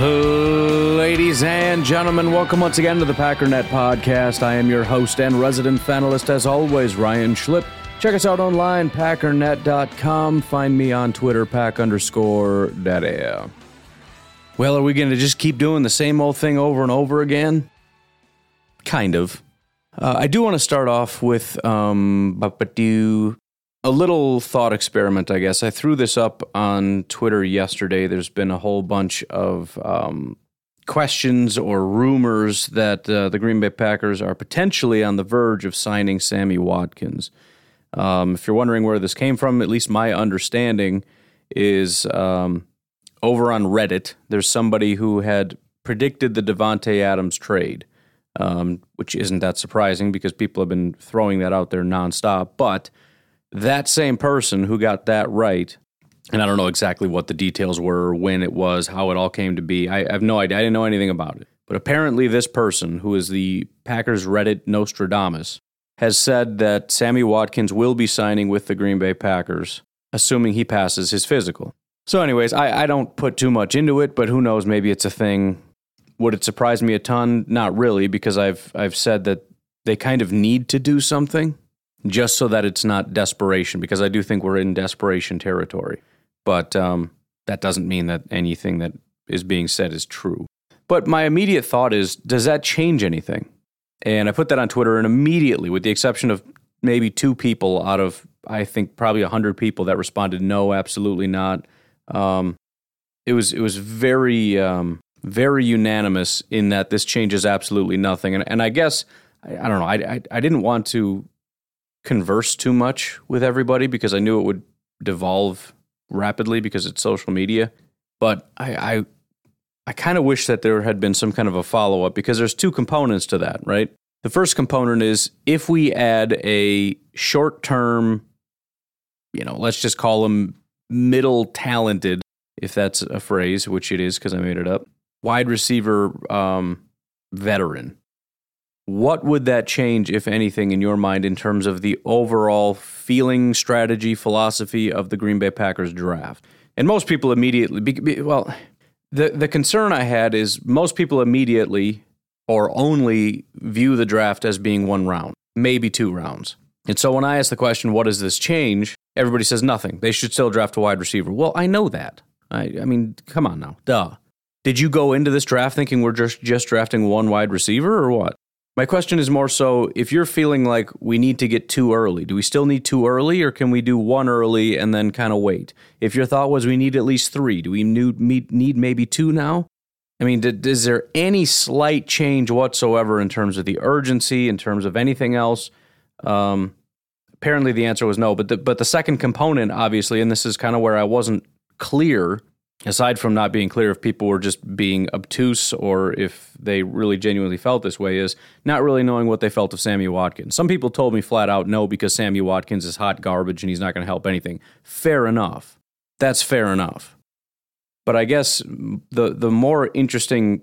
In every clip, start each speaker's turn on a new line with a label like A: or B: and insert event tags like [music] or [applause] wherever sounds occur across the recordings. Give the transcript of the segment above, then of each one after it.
A: Ladies and gentlemen, welcome once again to the Packernet Podcast. I am your host and resident fanalist, as always, Ryan Schlip. Check us out online, packernet.com. Find me on Twitter, pack underscore daddy. Well, are we going to just keep doing the same old thing over and over again? Kind of. Uh, I do want to start off with um, a little thought experiment, I guess. I threw this up on Twitter yesterday. There's been a whole bunch of um, questions or rumors that uh, the Green Bay Packers are potentially on the verge of signing Sammy Watkins. Um, if you're wondering where this came from, at least my understanding is um, over on Reddit. There's somebody who had predicted the Davante Adams trade, um, which isn't that surprising because people have been throwing that out there nonstop. But that same person who got that right, and I don't know exactly what the details were, when it was, how it all came to be. I, I have no idea. I didn't know anything about it. But apparently, this person, who is the Packers Reddit Nostradamus, has said that Sammy Watkins will be signing with the Green Bay Packers, assuming he passes his physical. So, anyways, I, I don't put too much into it, but who knows? Maybe it's a thing. Would it surprise me a ton? Not really, because I've I've said that they kind of need to do something just so that it's not desperation, because I do think we're in desperation territory. But um, that doesn't mean that anything that is being said is true. But my immediate thought is does that change anything? And I put that on Twitter, and immediately, with the exception of maybe two people out of, I think, probably 100 people that responded, no, absolutely not. Um, it was it was very um, very unanimous in that this changes absolutely nothing. And, and I guess I, I don't know. I, I, I didn't want to converse too much with everybody because I knew it would devolve rapidly because it's social media. But I I, I kind of wish that there had been some kind of a follow up because there's two components to that, right? The first component is if we add a short term, you know, let's just call them middle talented, if that's a phrase, which it is because I made it up, wide receiver um, veteran what would that change, if anything, in your mind in terms of the overall feeling, strategy, philosophy of the Green Bay Packers draft? And most people immediately, well, the, the concern I had is most people immediately or only view the draft as being one round, maybe two rounds. And so when I ask the question, what does this change? Everybody says nothing. They should still draft a wide receiver. Well, I know that. I, I mean, come on now. Duh. Did you go into this draft thinking we're just, just drafting one wide receiver or what? My question is more so if you're feeling like we need to get two early, do we still need two early or can we do one early and then kind of wait? If your thought was we need at least three, do we need maybe two now? I mean, is there any slight change whatsoever in terms of the urgency, in terms of anything else? Um, apparently, the answer was no. But the, but the second component, obviously, and this is kind of where I wasn't clear aside from not being clear if people were just being obtuse or if they really genuinely felt this way, is not really knowing what they felt of Sammy Watkins. Some people told me flat out no because Sammy Watkins is hot garbage and he's not going to help anything. Fair enough. That's fair enough. But I guess the the more interesting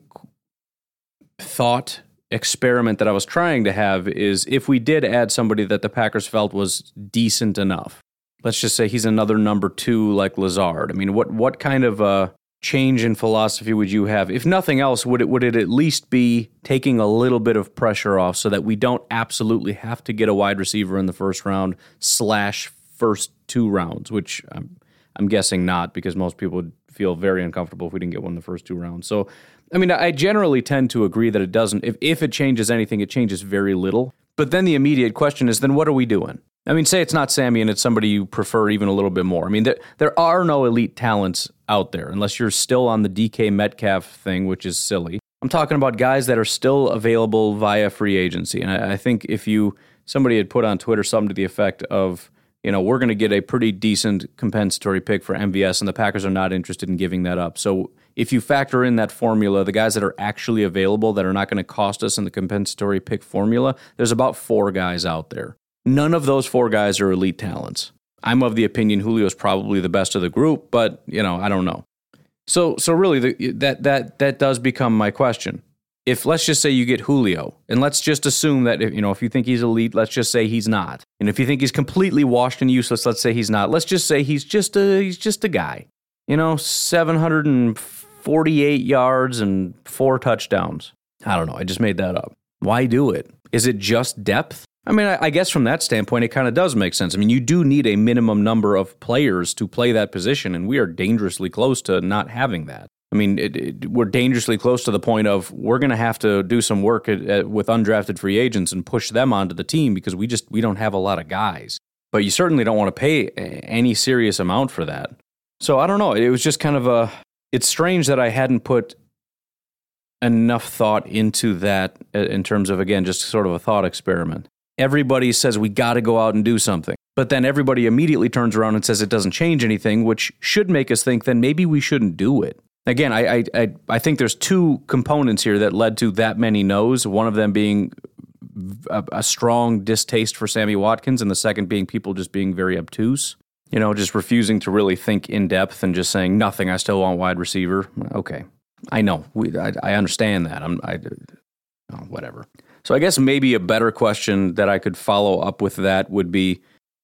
A: thought experiment that I was trying to have is if we did add somebody that the Packers felt was decent enough let's just say he's another number two like Lazard. I mean, what what kind of uh, change in philosophy would you have? If nothing else, would it would it at least be taking a little bit of pressure off so that we don't absolutely have to get a wide receiver in the first round slash first two rounds, which I'm I'm guessing not because most people would feel very uncomfortable if we didn't get one in the first two rounds. So. I mean, I generally tend to agree that it doesn't. If, if it changes anything, it changes very little. But then the immediate question is then what are we doing? I mean, say it's not Sammy and it's somebody you prefer even a little bit more. I mean, there, there are no elite talents out there unless you're still on the DK Metcalf thing, which is silly. I'm talking about guys that are still available via free agency. And I, I think if you, somebody had put on Twitter something to the effect of, you know, we're going to get a pretty decent compensatory pick for MVS, and the Packers are not interested in giving that up. So if you factor in that formula, the guys that are actually available that are not going to cost us in the compensatory pick formula, there's about four guys out there. None of those four guys are elite talents. I'm of the opinion Julio is probably the best of the group, but you know, I don't know. So, so really, the, that that that does become my question. If let's just say you get Julio, and let's just assume that if, you know if you think he's elite, let's just say he's not, and if you think he's completely washed and useless, let's say he's not. Let's just say he's just a he's just a guy. You know, 748 yards and four touchdowns. I don't know. I just made that up. Why do it? Is it just depth? I mean, I, I guess from that standpoint, it kind of does make sense. I mean, you do need a minimum number of players to play that position, and we are dangerously close to not having that. I mean, it, it, we're dangerously close to the point of we're going to have to do some work at, at, with undrafted free agents and push them onto the team because we just we don't have a lot of guys. But you certainly don't want to pay any serious amount for that. So I don't know. It was just kind of a. It's strange that I hadn't put enough thought into that uh, in terms of again just sort of a thought experiment everybody says we got to go out and do something. But then everybody immediately turns around and says it doesn't change anything, which should make us think then maybe we shouldn't do it. Again, I, I, I think there's two components here that led to that many no's. One of them being a, a strong distaste for Sammy Watkins, and the second being people just being very obtuse. You know, just refusing to really think in depth and just saying nothing. I still want wide receiver. Okay, I know. We, I, I understand that. I'm, I, oh, whatever. So I guess maybe a better question that I could follow up with that would be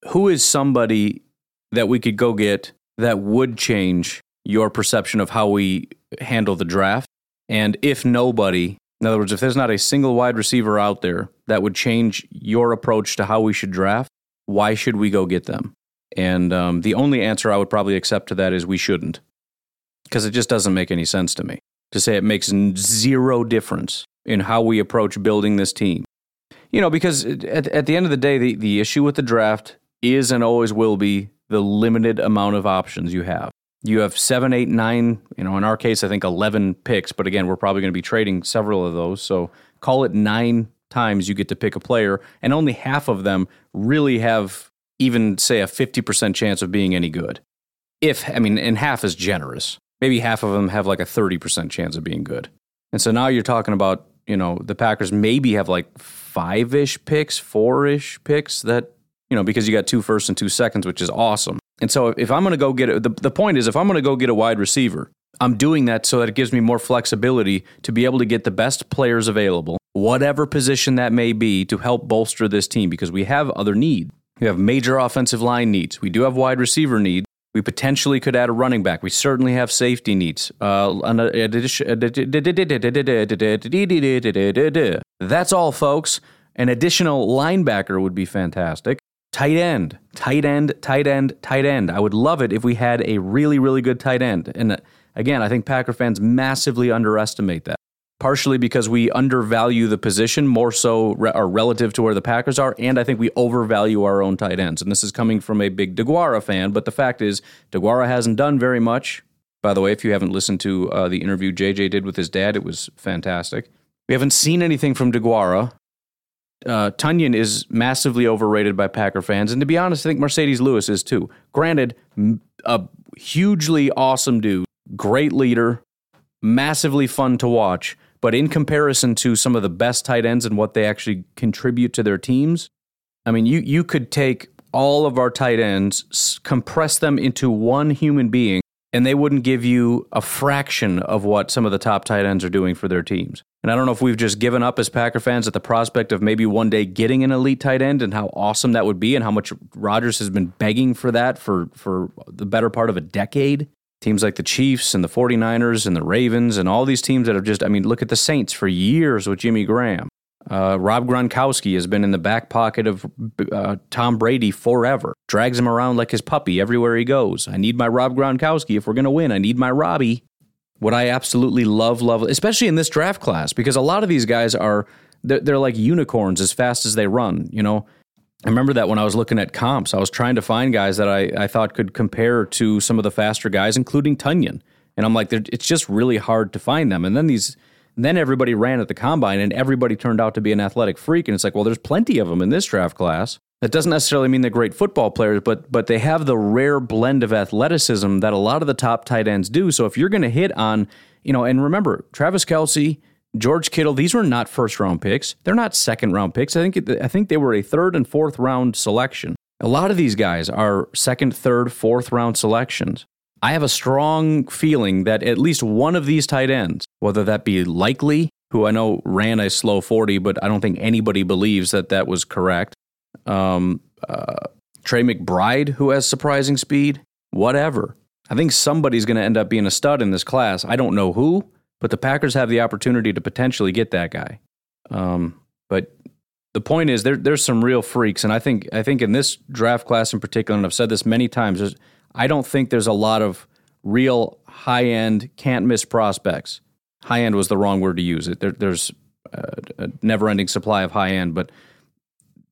A: who is somebody that we could go get that would change your perception of how we handle the draft? And if nobody, in other words, if there's not a single wide receiver out there that would change your approach to how we should draft, why should we go get them? And um, the only answer I would probably accept to that is we shouldn't, because it just doesn't make any sense to me to say it makes zero difference in how we approach building this team. You know, because at, at the end of the day, the, the issue with the draft is and always will be the limited amount of options you have. You have seven, eight, nine, you know, in our case, I think 11 picks, but again, we're probably going to be trading several of those. So call it nine times you get to pick a player, and only half of them really have even, say, a 50% chance of being any good. If, I mean, and half is generous. Maybe half of them have like a 30% chance of being good. And so now you're talking about you know, the Packers maybe have like five ish picks, four ish picks that, you know, because you got two firsts and two seconds, which is awesome. And so if I'm going to go get it, the, the point is if I'm going to go get a wide receiver, I'm doing that so that it gives me more flexibility to be able to get the best players available, whatever position that may be, to help bolster this team because we have other needs. We have major offensive line needs. We do have wide receiver needs. We potentially could add a running back. We certainly have safety needs. That's all, folks. An additional linebacker would be fantastic. Tight end, tight end, tight end, tight end. I would love it if we had a really, really good tight end. And again, I think Packer fans massively underestimate that partially because we undervalue the position more so re- or relative to where the Packers are, and I think we overvalue our own tight ends. And this is coming from a big DeGuara fan, but the fact is, DeGuara hasn't done very much. By the way, if you haven't listened to uh, the interview JJ did with his dad, it was fantastic. We haven't seen anything from DeGuara. Uh, Tonyan is massively overrated by Packer fans, and to be honest, I think Marcedes Lewis is too. Granted, a hugely awesome dude, great leader, massively fun to watch but in comparison to some of the best tight ends and what they actually contribute to their teams, I mean, you, you could take all of our tight ends, compress them into one human being, and they wouldn't give you a fraction of what some of the top tight ends are doing for their teams. And I don't know if we've just given up as Packer fans at the prospect of maybe one day getting an elite tight end and how awesome that would be and how much Rodgers has been begging for that for, for the better part of a decade teams like the Chiefs and the 49ers and the Ravens and all these teams that have just, I mean, look at the Saints for years with Jimmy Graham. Uh, Rob Gronkowski has been in the back pocket of uh, Tom Brady forever. Drags him around like his puppy everywhere he goes. I need my Rob Gronkowski if we're going to win. I need my Robbie. What I absolutely love, love, especially in this draft class, because a lot of these guys are they're, they're like unicorns as fast as they run. You know, I remember that when I was looking at comps, I was trying to find guys that I, I thought could compare to some of the faster guys, including Tonyan. And I'm like, it's just really hard to find them. And then these, then everybody ran at the combine, and everybody turned out to be an athletic freak. And it's like, well, there's plenty of them in this draft class. That doesn't necessarily mean they're great football players, but but they have the rare blend of athleticism that a lot of the top tight ends do. So if you're going to hit on, you know, and remember, Travis Kelce, George Kittle, these were not first round picks. They're not second round picks. I think I think they were a third and fourth round selection. A lot of these guys are second, third, fourth round selections. I have a strong feeling that at least one of these tight ends, whether that be Likely, who I know ran a slow 40, but I don't think anybody believes that that was correct. Um, uh, Trey McBride, who has surprising speed, whatever. I think somebody's going to end up being a stud in this class. I don't know who, but the Packers have the opportunity to potentially get that guy. Um, but the point is, there, there's some real freaks, and I think I think in this draft class in particular, and I've said this many times, I don't think there's a lot of real high end, can't miss prospects. High end was the wrong word to use. It there, there's a, a never ending supply of high end, but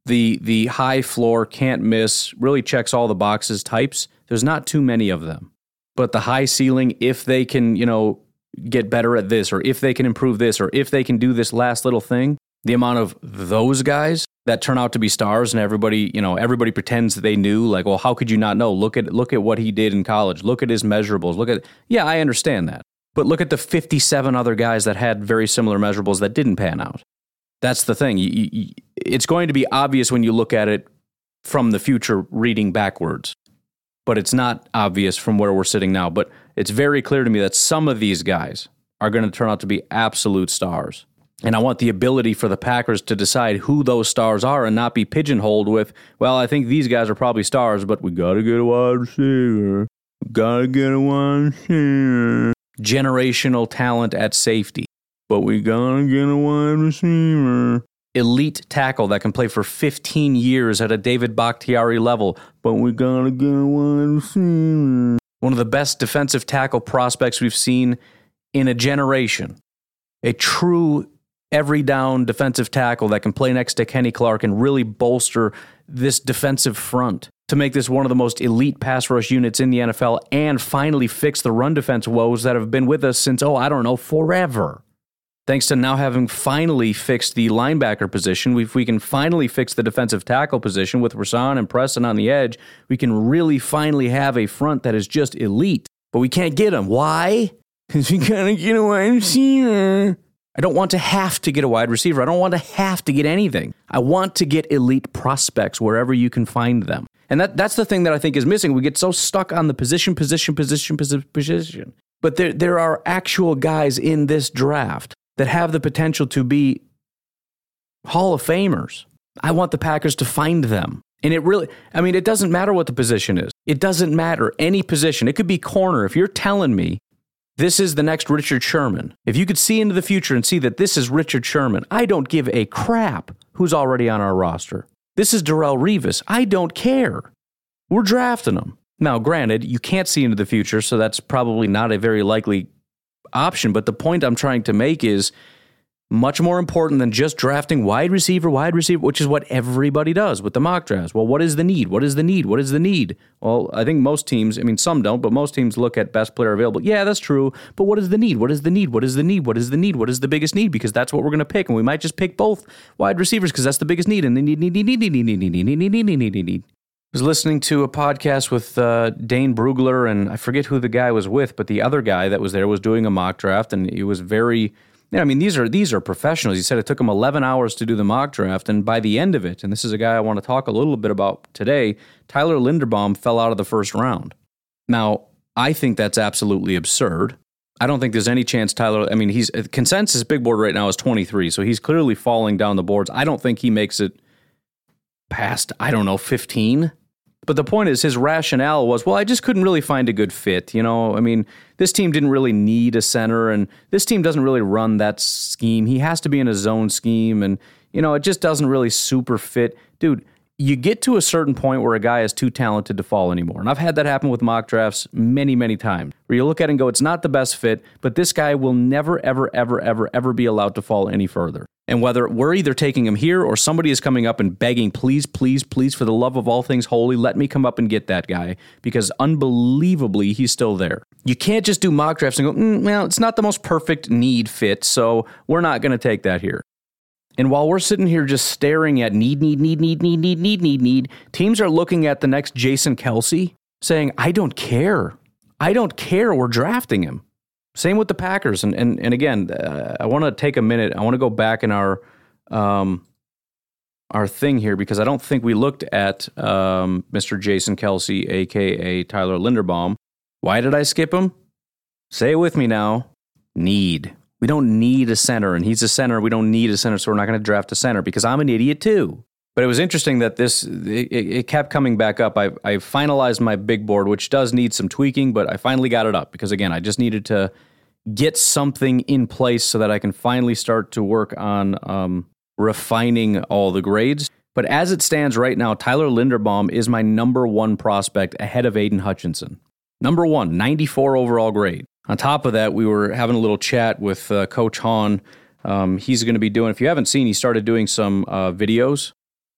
A: the the high floor, can't miss, really checks all the boxes types. There's not too many of them, but the high ceiling, if they can, you know, get better at this, or if they can improve this, or if they can do this last little thing, the amount of those guys that turn out to be stars and everybody, you know, everybody pretends that they knew like, well, how could you not know? Look at look at what he did in college. Look at his measurables. Look at Yeah, I understand that. But look at the 57 other guys that had very similar measurables that didn't pan out. That's the thing. You, you, it's going to be obvious when you look at it from the future reading backwards. But it's not obvious from where we're sitting now, but it's very clear to me that some of these guys are going to turn out to be absolute stars. And I want the ability for the Packers to decide who those stars are and not be pigeonholed with, well, I think these guys are probably stars, but we got to get a wide receiver. Got to get a wide receiver. Generational talent at safety. But we got to get a wide receiver. Elite tackle that can play for 15 years at a David Bakhtiari level. But we got to get a wide receiver. One of the best defensive tackle prospects we've seen in a generation. A true every down defensive tackle that can play next to Kenny Clark and really bolster this defensive front to make this one of the most elite pass rush units in the NFL and finally fix the run defense woes that have been with us since, oh, I don't know, forever. Thanks to now having finally fixed the linebacker position, if we can finally fix the defensive tackle position with Rashan and Preston on the edge, we can really finally have a front that is just elite. But we can't get them. Why? [laughs] Because we gotta get a wide receiver. I don't want to have to get a wide receiver. I don't want to have to get anything. I want to get elite prospects wherever you can find them. And that, that's the thing that I think is missing. We get so stuck on the position, position, position, position. But there, there are actual guys in this draft that have the potential to be Hall of Famers. I want the Packers to find them. And it really, I mean, it doesn't matter what the position is. It doesn't matter any position. It could be corner. If you're telling me this is the next Richard Sherman. If you could see into the future and see that this is Richard Sherman, I don't give a crap who's already on our roster. This is Darrelle Revis. I don't care. We're drafting him. Now, granted, you can't see into the future, so that's probably not a very likely option. But the point I'm trying to make is much more important than just drafting wide receiver, wide receiver, which is what everybody does with the mock drafts. Well, what is the need? What is the need? What is the need? Well, I think most teams, I mean, some don't, but most teams look at best player available. Yeah, that's true. But what is the need? What is the need? What is the need? What is the need? What is the biggest need? Because that's what we're going to pick. And we might just pick both wide receivers because that's the biggest need. And they need, need, need, need, need, need, need, need, need, need, need, need, need, need. I was listening to a podcast with uh, Dane Brugler, and I forget who the guy was with, but the other guy that was there was doing a mock draft, and he was very yeah, I mean these are these are professionals. He said it took him 11 hours to do the mock draft, and by the end of it, and this is a guy I want to talk a little bit about today. Tyler Linderbaum fell out of the first round. Now, I think that's absolutely absurd. I don't think there's any chance Tyler. I mean, he's consensus big board right now is 23, so he's clearly falling down the boards. I don't think he makes it past. I don't know 15. But the point is, his rationale was, well, I just couldn't really find a good fit. You know, I mean, this team didn't really need a center, and this team doesn't really run that scheme. He has to be in a zone scheme, and, you know, it just doesn't really super fit. Dude, you get to a certain point where a guy is too talented to fall anymore. And I've had that happen with mock drafts many, many times where you look at it and go, it's not the best fit, but this guy will never, ever, ever, ever, ever be allowed to fall any further. And whether we're either taking him here or somebody is coming up and begging, please, please, please, for the love of all things holy, let me come up and get that guy because unbelievably he's still there. You can't just do mock drafts and go, mm, well, it's not the most perfect need fit, so we're not going to take that here. And while we're sitting here just staring at need, need, need, need, need, need, need, need, need, teams are looking at the next Jason Kelce saying, I don't care. I don't care. We're drafting him. Same with the Packers. And, and, and again, uh, I want to take a minute. I want to go back in our, um, our thing here because I don't think we looked at um, Mr. Jason Kelce, aka Tyler Linderbaum. Why did I skip him? Say it with me now. Need. We don't need a center, and he's a center. We don't need a center, so we're not going to draft a center because I'm an idiot too. But it was interesting that this it, it kept coming back up. I, I finalized my big board, which does need some tweaking, but I finally got it up because again, I just needed to get something in place so that I can finally start to work on um, refining all the grades. But as it stands right now, Tyler Linderbaum is my number one prospect ahead of Aidan Hutchinson. Number one, 94 overall grade. On top of that, we were having a little chat with uh, Coach Hahn. Um, he's going to be doing, if you haven't seen, he started doing some uh, videos,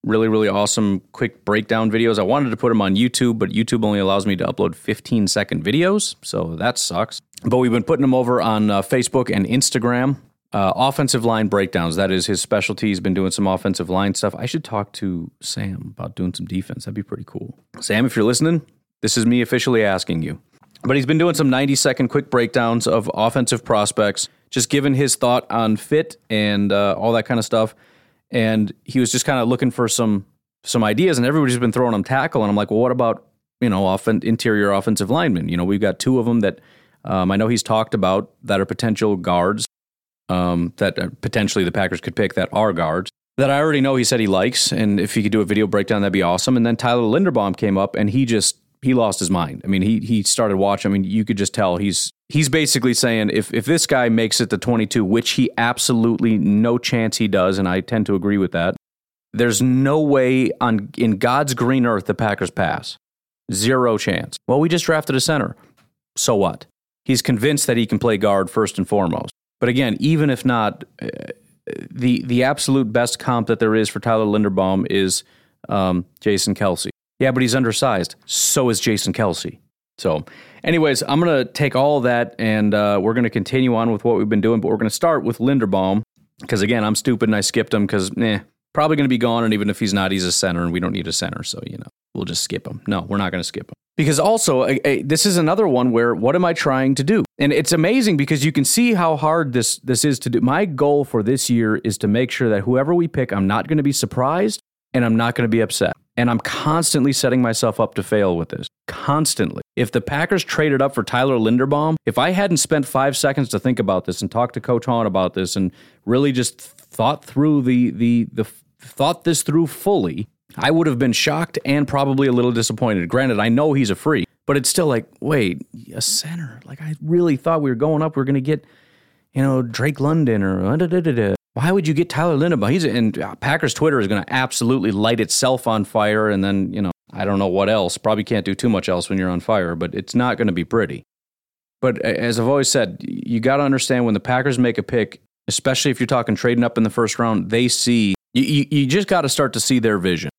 A: really, really awesome, quick breakdown videos. I wanted to put them on YouTube, but YouTube only allows me to upload 15 second videos, so that sucks. But we've been putting them over on uh, Facebook and Instagram. Uh, offensive line breakdowns. That is his specialty. He's been doing some offensive line stuff. I should talk to Sam about doing some defense. That'd be pretty cool. Sam, if you're listening, this is me officially asking you. But he's been doing some 90 second quick breakdowns of offensive prospects, just giving his thought on fit and uh, all that kind of stuff. And he was just kind of looking for some some ideas, and everybody's been throwing him tackle. And I'm like, well, what about you know, offen- interior offensive linemen? You know, we've got two of them that um, I know he's talked about that are potential guards um, that uh, potentially the Packers could pick that are guards that I already know he said he likes. And if he could do a video breakdown, that'd be awesome. And then Tyler Linderbaum came up and he just he lost his mind. I mean, he he started watching. I mean, you could just tell he's he's basically saying if if this guy makes it to 22, which he absolutely no chance he does, and I tend to agree with that. There's no way on in God's green earth the Packers pass. Zero chance. Well, we just drafted a center. So what? He's convinced that he can play guard first and foremost. But again, even if not, uh, the the absolute best comp that there is for Tyler Linderbaum is um, Jason Kelce. Yeah, but he's undersized. So is Jason Kelce. So, anyways, I'm going to take all that and uh, we're going to continue on with what we've been doing, but we're going to start with Linderbaum because, again, I'm stupid and I skipped him because, eh, probably going to be gone. And even if he's not, he's a center and we don't need a center. So, you know, we'll just skip him. No, we're not going to skip him. Because also, this is another one where what am I trying to do? And it's amazing because you can see how hard this this is to do. My goal for this year is to make sure that whoever we pick, I'm not going to be surprised and I'm not going to be upset. And I'm constantly setting myself up to fail with this. Constantly. If the Packers traded up for Tyler Linderbaum, if I hadn't spent five seconds to think about this and talk to Coach Hahn about this and really just thought through the the the thought this through fully, I would have been shocked and probably a little disappointed. Granted, I know he's a freak, but it's still like, wait, a center. Like I really thought we were going up, we are going to get, you know, Drake London or uh, da, da, da, why would you get Tyler Linderbaum? He's and uh, Packers Twitter is going to absolutely light itself on fire, and then you know I don't know what else. Probably can't do too much else when you're on fire, but it's not going to be pretty. But as I've always said, you got to understand when the Packers make a pick, especially if you're talking trading up in the first round, they see you, you, you just got to start to see their vision.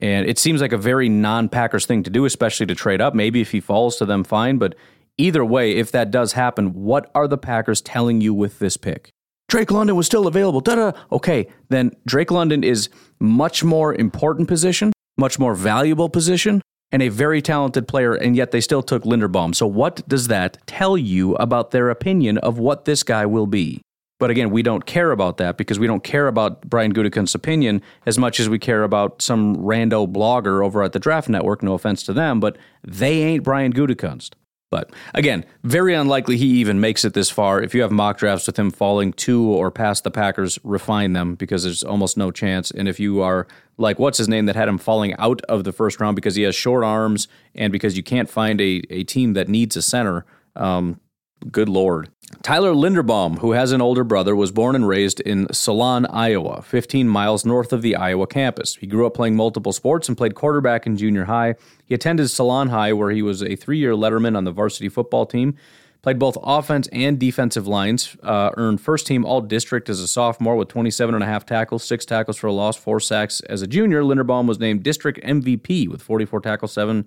A: And it seems like a very non-Packers thing to do, especially to trade up. Maybe if he falls to them, fine. But either way, if that does happen, what are the Packers telling you with this pick? Drake London was still available. Da-da. Okay, then Drake London is much more important position, much more valuable position, and a very talented player, and yet they still took Linderbaum. So what does that tell you about their opinion of what this guy will be? But again, we don't care about that because we don't care about Brian Gutekunst's opinion as much as we care about some rando blogger over at the Draft Network. No offense to them, but they ain't Brian Gutekunst. But again, very unlikely he even makes it this far. If you have mock drafts with him falling to or past the Packers, refine them because there's almost no chance. And if you are like, what's his name that had him falling out of the first round because he has short arms and because you can't find a, a team that needs a center, um, Good Lord. Tyler Linderbaum, who has an older brother, was born and raised in Solon, Iowa, 15 miles north of the Iowa campus. He grew up playing multiple sports and played quarterback in junior high. He attended Solon High, where he was a three year letterman on the varsity football team. Played both offense and defensive lines. Uh, earned first team All District as a sophomore with 27 and a half tackles, six tackles for a loss, four sacks. As a junior, Linderbaum was named District MVP with 44 tackles, seven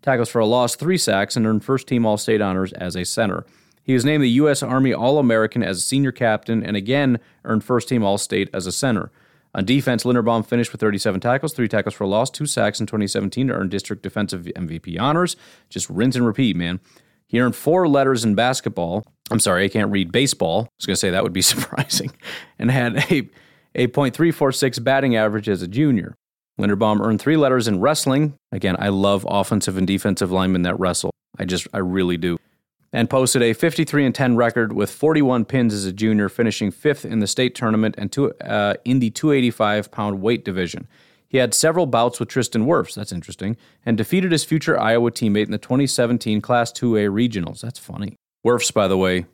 A: tackles for a loss, three sacks, and earned first team All State honors as a center. He was named the U.S. Army All American as a senior captain and again earned first team All State as a center. On defense, Linderbaum finished with 37 tackles, three tackles for loss, two sacks in 2017 to earn district defensive MVP honors. Just rinse and repeat, man. He earned four letters in basketball. I'm sorry, I can't read baseball. I was going to say that would be [laughs] surprising. And had a, a .346 batting average as a junior. Linderbaum earned three letters in wrestling. Again, I love offensive and defensive linemen that wrestle. I just, I really do. And posted a 53 and 10 record with 41 pins as a junior, finishing fifth in the state tournament and two, uh, in the 285 pound weight division. He had several bouts with Tristan Wirfs, that's interesting, and defeated his future Iowa teammate in the 2017 Class 2A regionals. That's funny. Wirfs, by the way,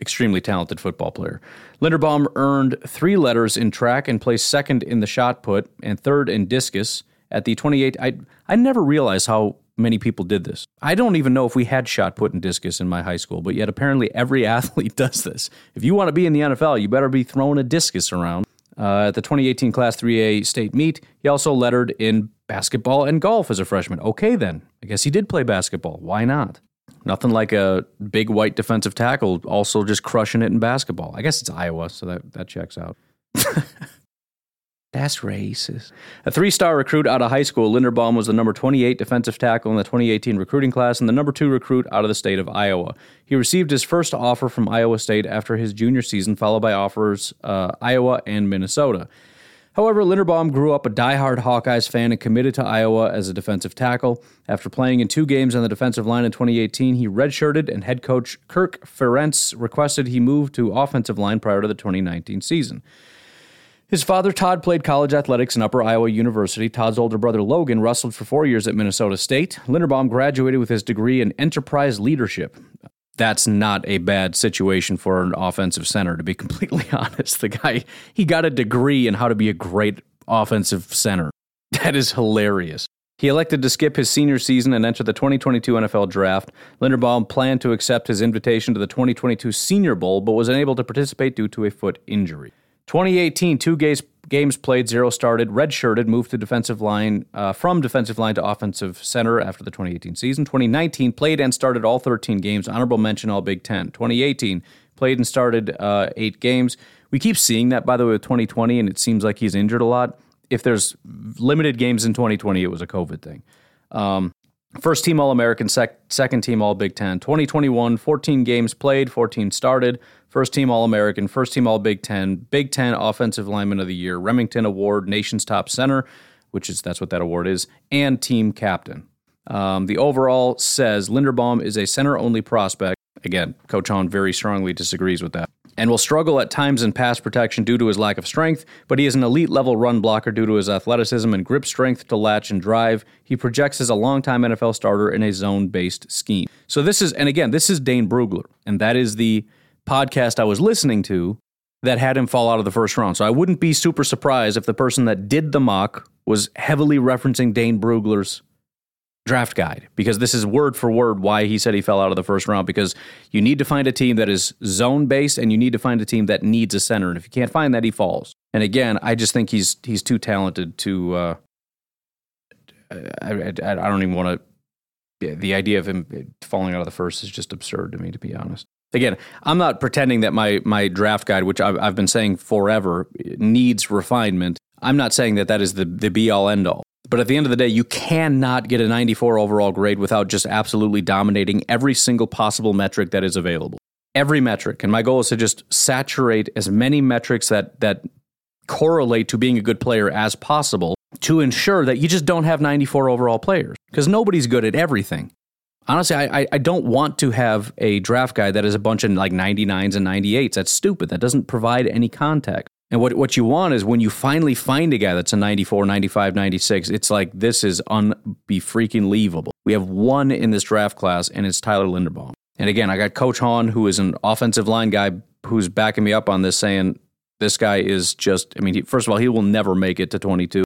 A: extremely talented football player. Linderbaum earned three letters in track and placed second in the shot put and third in discus at the 28. I, I never realized how many people did this. I don't even know if we had shot put and discus in my high school, but yet apparently every [laughs] athlete does this. If you want to be in the NFL, you better be throwing a discus around. Uh, at the 2018 Class 3A state meet, he also lettered in basketball and golf as a freshman. Okay, then. I guess he did play basketball. Why not? Nothing like a big white defensive tackle also just crushing it in basketball. I guess it's Iowa, so that, that checks out. [laughs] That's racist. A three star recruit out of high school, Linderbaum was the number 28 defensive tackle in the 2018 recruiting class and the number two recruit out of the state of Iowa. He received his first offer from Iowa State after his junior season, followed by offers uh, Iowa and Minnesota. However, Linderbaum grew up a diehard Hawkeyes fan and committed to Iowa as a defensive tackle. After playing in two games on the defensive line in 2018, he redshirted, and head coach Kirk Ferentz requested he move to offensive line prior to the 2019 season. His father, Todd, played college athletics in Upper Iowa University. Todd's older brother, Logan, wrestled for four years at Minnesota State. Linderbaum graduated with his degree in enterprise leadership. That's not a bad situation for an offensive center, to be [laughs] completely honest. The guy, he got a degree in how to be a great offensive center. That is hilarious. He elected to skip his senior season and enter the 2022 NFL Draft. Linderbaum planned to accept his invitation to the 2022 Senior Bowl, but was unable to participate due to a foot injury. 2018, two games, games played, zero started, redshirted, moved to defensive line uh, from defensive line to offensive center after the 2018 season. 2019, played and started all 13 games, honorable mention all Big Ten. 2018, played and started uh, eight games. We keep seeing that, by the way, with 2020, and it seems like he's injured a lot. If there's limited games in 2020, it was a COVID thing. Um, First team All American, sec- second team All Big Ten. 2021, 14 games played, 14 started. First team All American, first team All Big Ten, Big Ten Offensive Lineman of the Year, Rimington Award, Nation's Top Center, which is that's what that award is, and team captain. Um, the overall says Linderbaum is a center only prospect. Again, Coach Hahn very strongly disagrees with that and will struggle at times in pass protection due to his lack of strength, but he is an elite level run blocker due to his athleticism and grip strength to latch and drive. He projects as a longtime NFL starter in a zone based scheme. So, this is, and again, this is Dane Brugler, and that is the podcast I was listening to that had him fall out of the first round. So, I wouldn't be super surprised if the person that did the mock was heavily referencing Dane Brugler's draft guide because this is word for word why he said he fell out of the first round because you need to find a team that is zone based and you need to find a team that needs a center and if you can't find that he falls and again i just think he's he's too talented to uh, I, I, I don't even want to the idea of him falling out of the first is just absurd to me to be honest again i'm not pretending that my my draft guide which i've, I've been saying forever needs refinement i'm not saying that that is the, the be all end all but at the end of the day, you cannot get a 94 overall grade without just absolutely dominating every single possible metric that is available. Every metric. And my goal is to just saturate as many metrics that, that correlate to being a good player as possible to ensure that you just don't have 94 overall players because nobody's good at everything. Honestly, I, I don't want to have a draft guide that is a bunch of like 99s and 98s. That's stupid. That doesn't provide any context. And what, what you want is when you finally find a guy that's a 94, 95, 96, it's like, this is unbe freaking leavable. We have one in this draft class, and it's Tyler Linderbaum. And again, I got Coach Hahn, who is an offensive line guy who's backing me up on this, saying this guy is just, I mean, he, first of all, he will never make it to 22,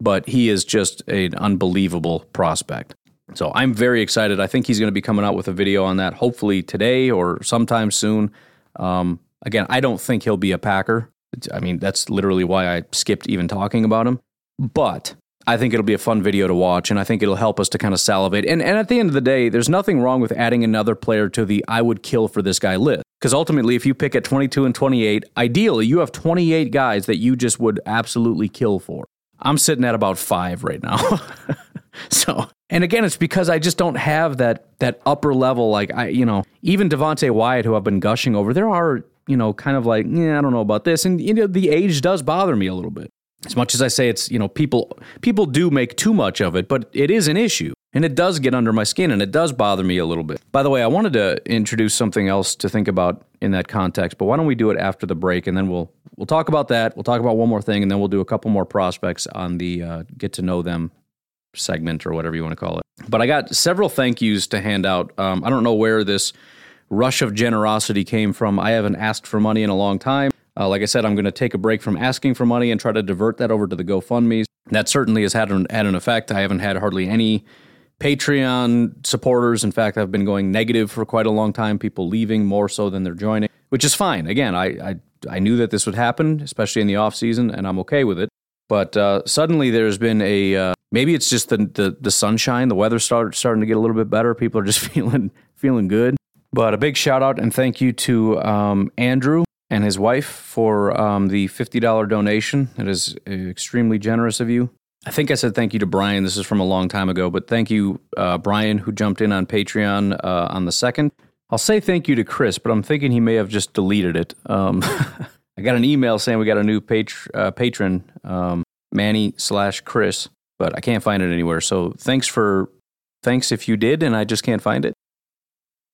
A: but he is just an unbelievable prospect. So I'm very excited. I think he's going to be coming out with a video on that hopefully today or sometime soon. Um, again, I don't think he'll be a Packer. I mean, that's literally why I skipped even talking about him. But I think it'll be a fun video to watch, and I think it'll help us to kind of salivate. And, and at the end of the day, there's nothing wrong with adding another player to the I would kill for this guy list. Because ultimately, if you pick at 22 and 28, ideally, you have 28 guys that you just would absolutely kill for. I'm sitting at about five right now. [laughs] so, and again, it's because I just don't have that that upper level. Like I, you know, even Devonte Wyatt, who I've been gushing over, there are you know kind of like, yeah, I don't know about this, and you know, the age does bother me a little bit as much as I say it's, you know, people people do make too much of it, but it is an issue and it does get under my skin and it does bother me a little bit. By the way, I wanted to introduce something else to think about in that context, but why don't we do it after the break and then we'll we'll talk about that. We'll talk about one more thing and then we'll do a couple more prospects on the uh, get to know them segment or whatever you want to call it. But I got several thank yous to hand out. Um, I don't know where this rush of generosity came from. I haven't asked for money in a long time. Uh, like I said, I'm going to take a break from asking for money and try to divert that over to the GoFundMe's. That certainly has had an, had an effect. I haven't had hardly any Patreon supporters. In fact, I've been going negative for quite a long time, people leaving more so than they're joining, which is fine. Again, I, I, I knew that this would happen, especially in the off season, and I'm okay with it. But uh, suddenly there's been a uh, maybe it's just the, the, the sunshine, the weather start, starting to get a little bit better. People are just [laughs] feeling feeling good. But a big shout out and thank you to um, Andrew and his wife for um, the $50 donation. It is extremely generous of you. I think I said thank you to Brian. This is from a long time ago, but thank you, uh, Brian, who jumped in on Patreon uh, on the second. I'll say thank you to Chris, but I'm thinking he may have just deleted it. Um, [laughs] I got an email saying we got a new pat- uh, patron, um, Manny slash Chris, but I can't find it anywhere. So thanks for thanks if you did, and I just can't find it.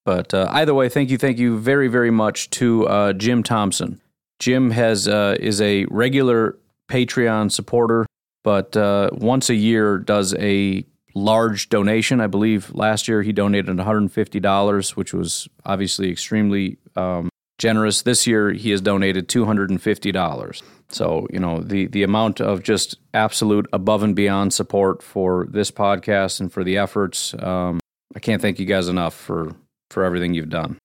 A: But uh, either way, thank you, thank you very, very much to uh, Jim Thompson. Jim has uh, is a regular Patreon supporter, but uh, once a year does a large donation. I believe last year he donated $150, which was obviously extremely um, generous. This year he has donated $250. So, you know, the, the amount of just absolute above and beyond support for this podcast and for the efforts, um, I can't thank you guys enough for for everything you've done.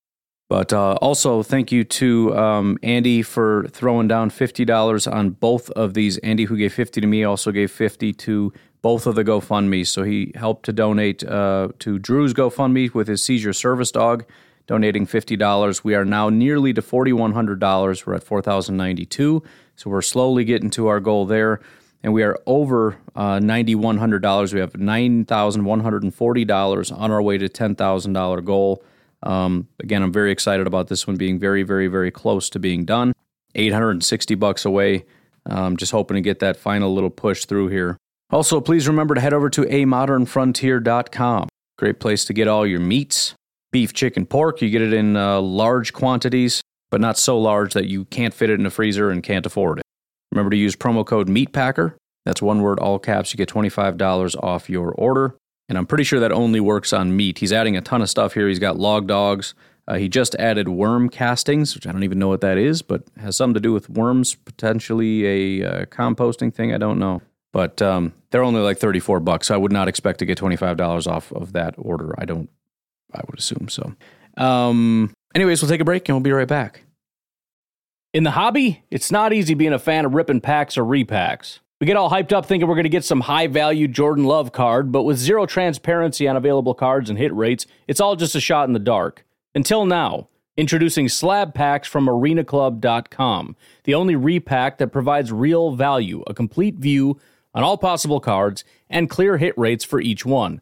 A: But uh, also, thank you to um, Andy for throwing down $50 on both of these. Andy, who gave 50 to me, also gave 50 to both of the GoFundMe. So he helped to donate uh, to Drew's GoFundMe with his seizure service dog, donating $50. We are now nearly to $4,100. We're at 4092 So we're slowly getting to our goal there. And we are over uh, $9,100. We have $9,140 on our way to $10,000 goal. Um, again, I'm very excited about this one being very, very, very close to being done. 860 bucks away. Um, just hoping to get that final little push through here. Also, please remember to head over to amodernfrontier.com. Great place to get all your meats, beef, chicken, pork. You get it in uh, large quantities, but not so large that you can't fit it in a freezer and can't afford it. Remember to use promo code MEATPACKER. That's one word, all caps. You get $25 off your order. And I'm pretty sure that only works on meat. He's adding a ton of stuff here. He's got log dogs. Uh, he just added worm castings, which I don't even know what that is, but has something to do with worms, potentially a uh, composting thing. I don't know. But um, they're only like 34 bucks. So I would not expect to get $25 off of that order. I don't, I would assume so. Um, anyways, we'll take a break and we'll be right back.
B: In the hobby, it's not easy being a fan of ripping packs or repacks. We get all hyped up thinking we're going to get some high value Jordan Love card, but with zero transparency on available cards and hit rates, it's all just a shot in the dark. Until now, introducing slab packs from arenaclub.com, the only repack that provides real value, a complete view on all possible cards, and clear hit rates for each one.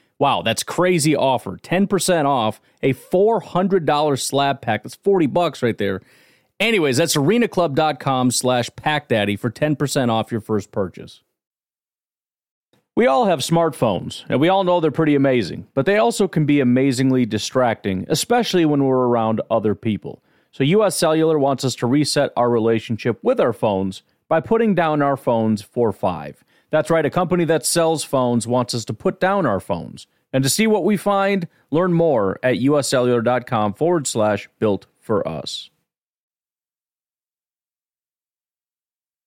A: Wow, that's crazy offer. 10% off a $400 slab pack. That's 40 bucks right there. Anyways, that's arenaclub.com slash packdaddy for 10% off your first purchase. We all have smartphones, and we all know they're pretty amazing, but they also can be amazingly distracting, especially when we're around other people. So, US Cellular wants us to reset our relationship with our phones by putting down our phones for five. That's right, a company that sells phones wants us to put down our phones. And to see what we find, learn more at uscellular.com forward slash built for us.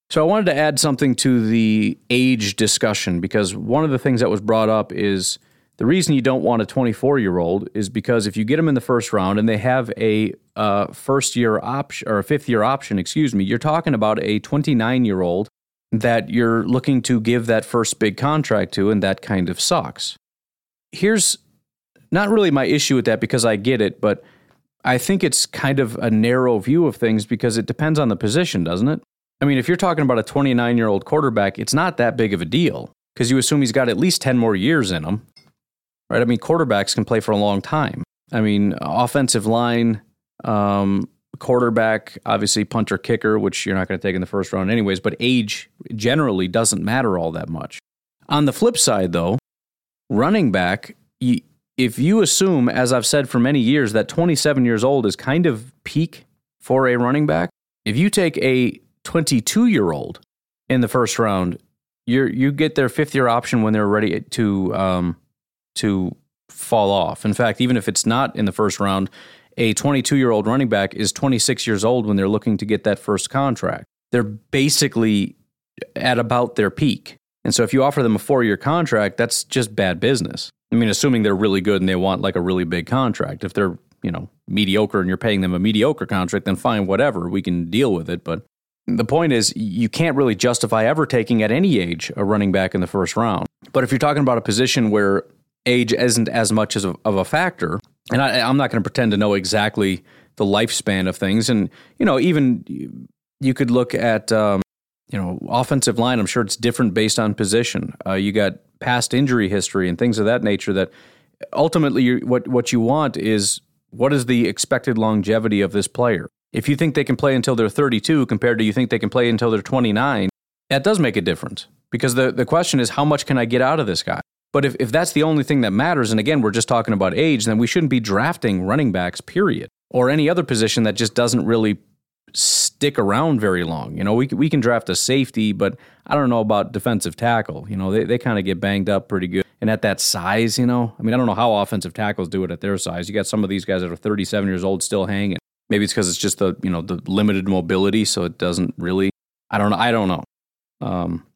A: So I wanted to add something to the age discussion because one of the things that was brought up is the reason you don't want a 24 year old is because if you get them in the first round and they have a uh, first year option or a fifth year option, excuse me, you're talking about a 29 year old that you're looking to give that first big contract to, and that kind of sucks. Here's not really my issue with that because I get it, but I think it's kind of a narrow view of things because it depends on the position, doesn't it? I mean, if you're talking about a 29 year old quarterback, it's not that big of a deal because you assume he's got at least 10 more years in him, right? I mean, quarterbacks can play for a long time. I mean, offensive line, um, quarterback, obviously punter kicker, which you're not going to take in the first round anyways, but age generally doesn't matter all that much. On the flip side, though, running back, if you assume, as I've said for many years, that 27 years old is kind of peak for a running back, if you take a 22 year old in the first round, you you get their fifth year option when they're ready to um, to fall off. In fact, even if it's not in the first round, a 22 year old running back is 26 years old when they're looking to get that first contract. They're basically at about their peak. And so if you offer them a four year contract, that's just bad business. I mean, assuming they're really good and they want like a really big contract. If they're, you know, mediocre and you're paying them a mediocre contract, then fine, whatever, we can deal with it. But the point is, you can't really justify ever taking at any age a running back in the first round. But if you're talking about a position where age isn't as much as of a factor, and I, I'm not going to pretend to know exactly the lifespan of things. And you know, even you could look at um, you know offensive line. I'm sure it's different based on position. Uh, you got past injury history and things of that nature. That ultimately, what what you want is what is the expected longevity of this player. If you think they can play until they're 32 compared to you think they can play until they're 29, that does make a difference. Because the, the question is, how much can I get out of this guy? But if, if that's the only thing that matters, and again, we're just talking about age, then we shouldn't be drafting running backs, period, or any other position that just doesn't really stick around very long. You know, we, we can draft a safety, but I don't know about defensive tackle. You know, they, they kind of get banged up pretty good. And at that size, you know, I mean, I don't know how offensive tackles do it at their size. You got some of these guys that are 37 years old still hanging. Maybe it's because it's just the, you know, the limited mobility, so it doesn't really, I don't know. I don't know. Um,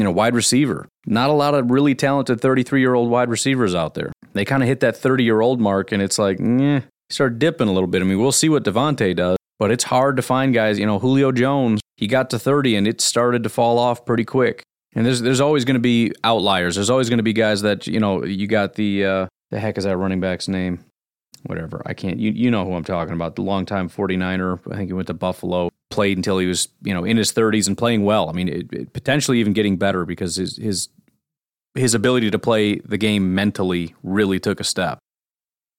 A: you know, wide receiver. Not a lot of really talented 33 year old wide receivers out there. They kind of hit that 30 year old mark, and it's like, eh, start dipping a little bit. I mean, we'll see what Davante does, but it's hard to find guys. You know, Julio Jones, he got to 30 and it started to fall off pretty quick. And there's there's always going to be outliers. There's always going to be guys that you know you got the uh, the heck is that running back's name? Whatever. I can't. You you know who I'm talking about? The longtime 49er. I think he went to Buffalo played until he was you know in his 30s and playing well. I mean, it, it, potentially even getting better because his his his ability to play the game mentally really took a step.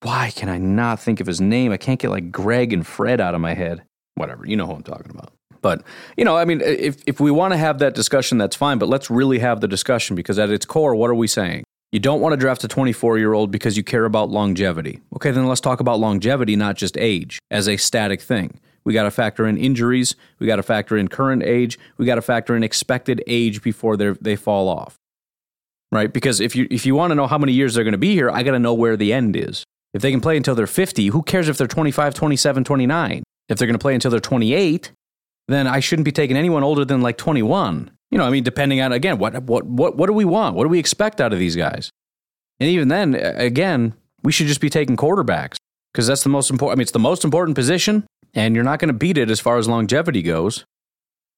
A: Why can I not think of his name? I can't get like Greg and Fred out of my head. Whatever, you know who I'm talking about. But you know, I mean, if if we want to have that discussion, that's fine. But let's really have the discussion because at its core, what are we saying? You don't want to draft a 24 year old because you care about longevity. Okay, then let's talk about longevity, not just age, as a static thing. We got to factor in injuries. We got to factor in current age. We got to factor in expected age before they fall off. Right? Because if you if you want to know how many years they're going to be here, I got to know where the end is. If they can play until they're 50, who cares if they're 25, 27, 29? If they're going to play until they're 28, then I shouldn't be taking anyone older than like 21. You know, I mean, depending on again, what what what what do we want? What do we expect out of these guys? And even then, again, we should just be taking quarterbacks because that's the most important. I mean, it's the most important position, and you're not going to beat it as far as longevity goes,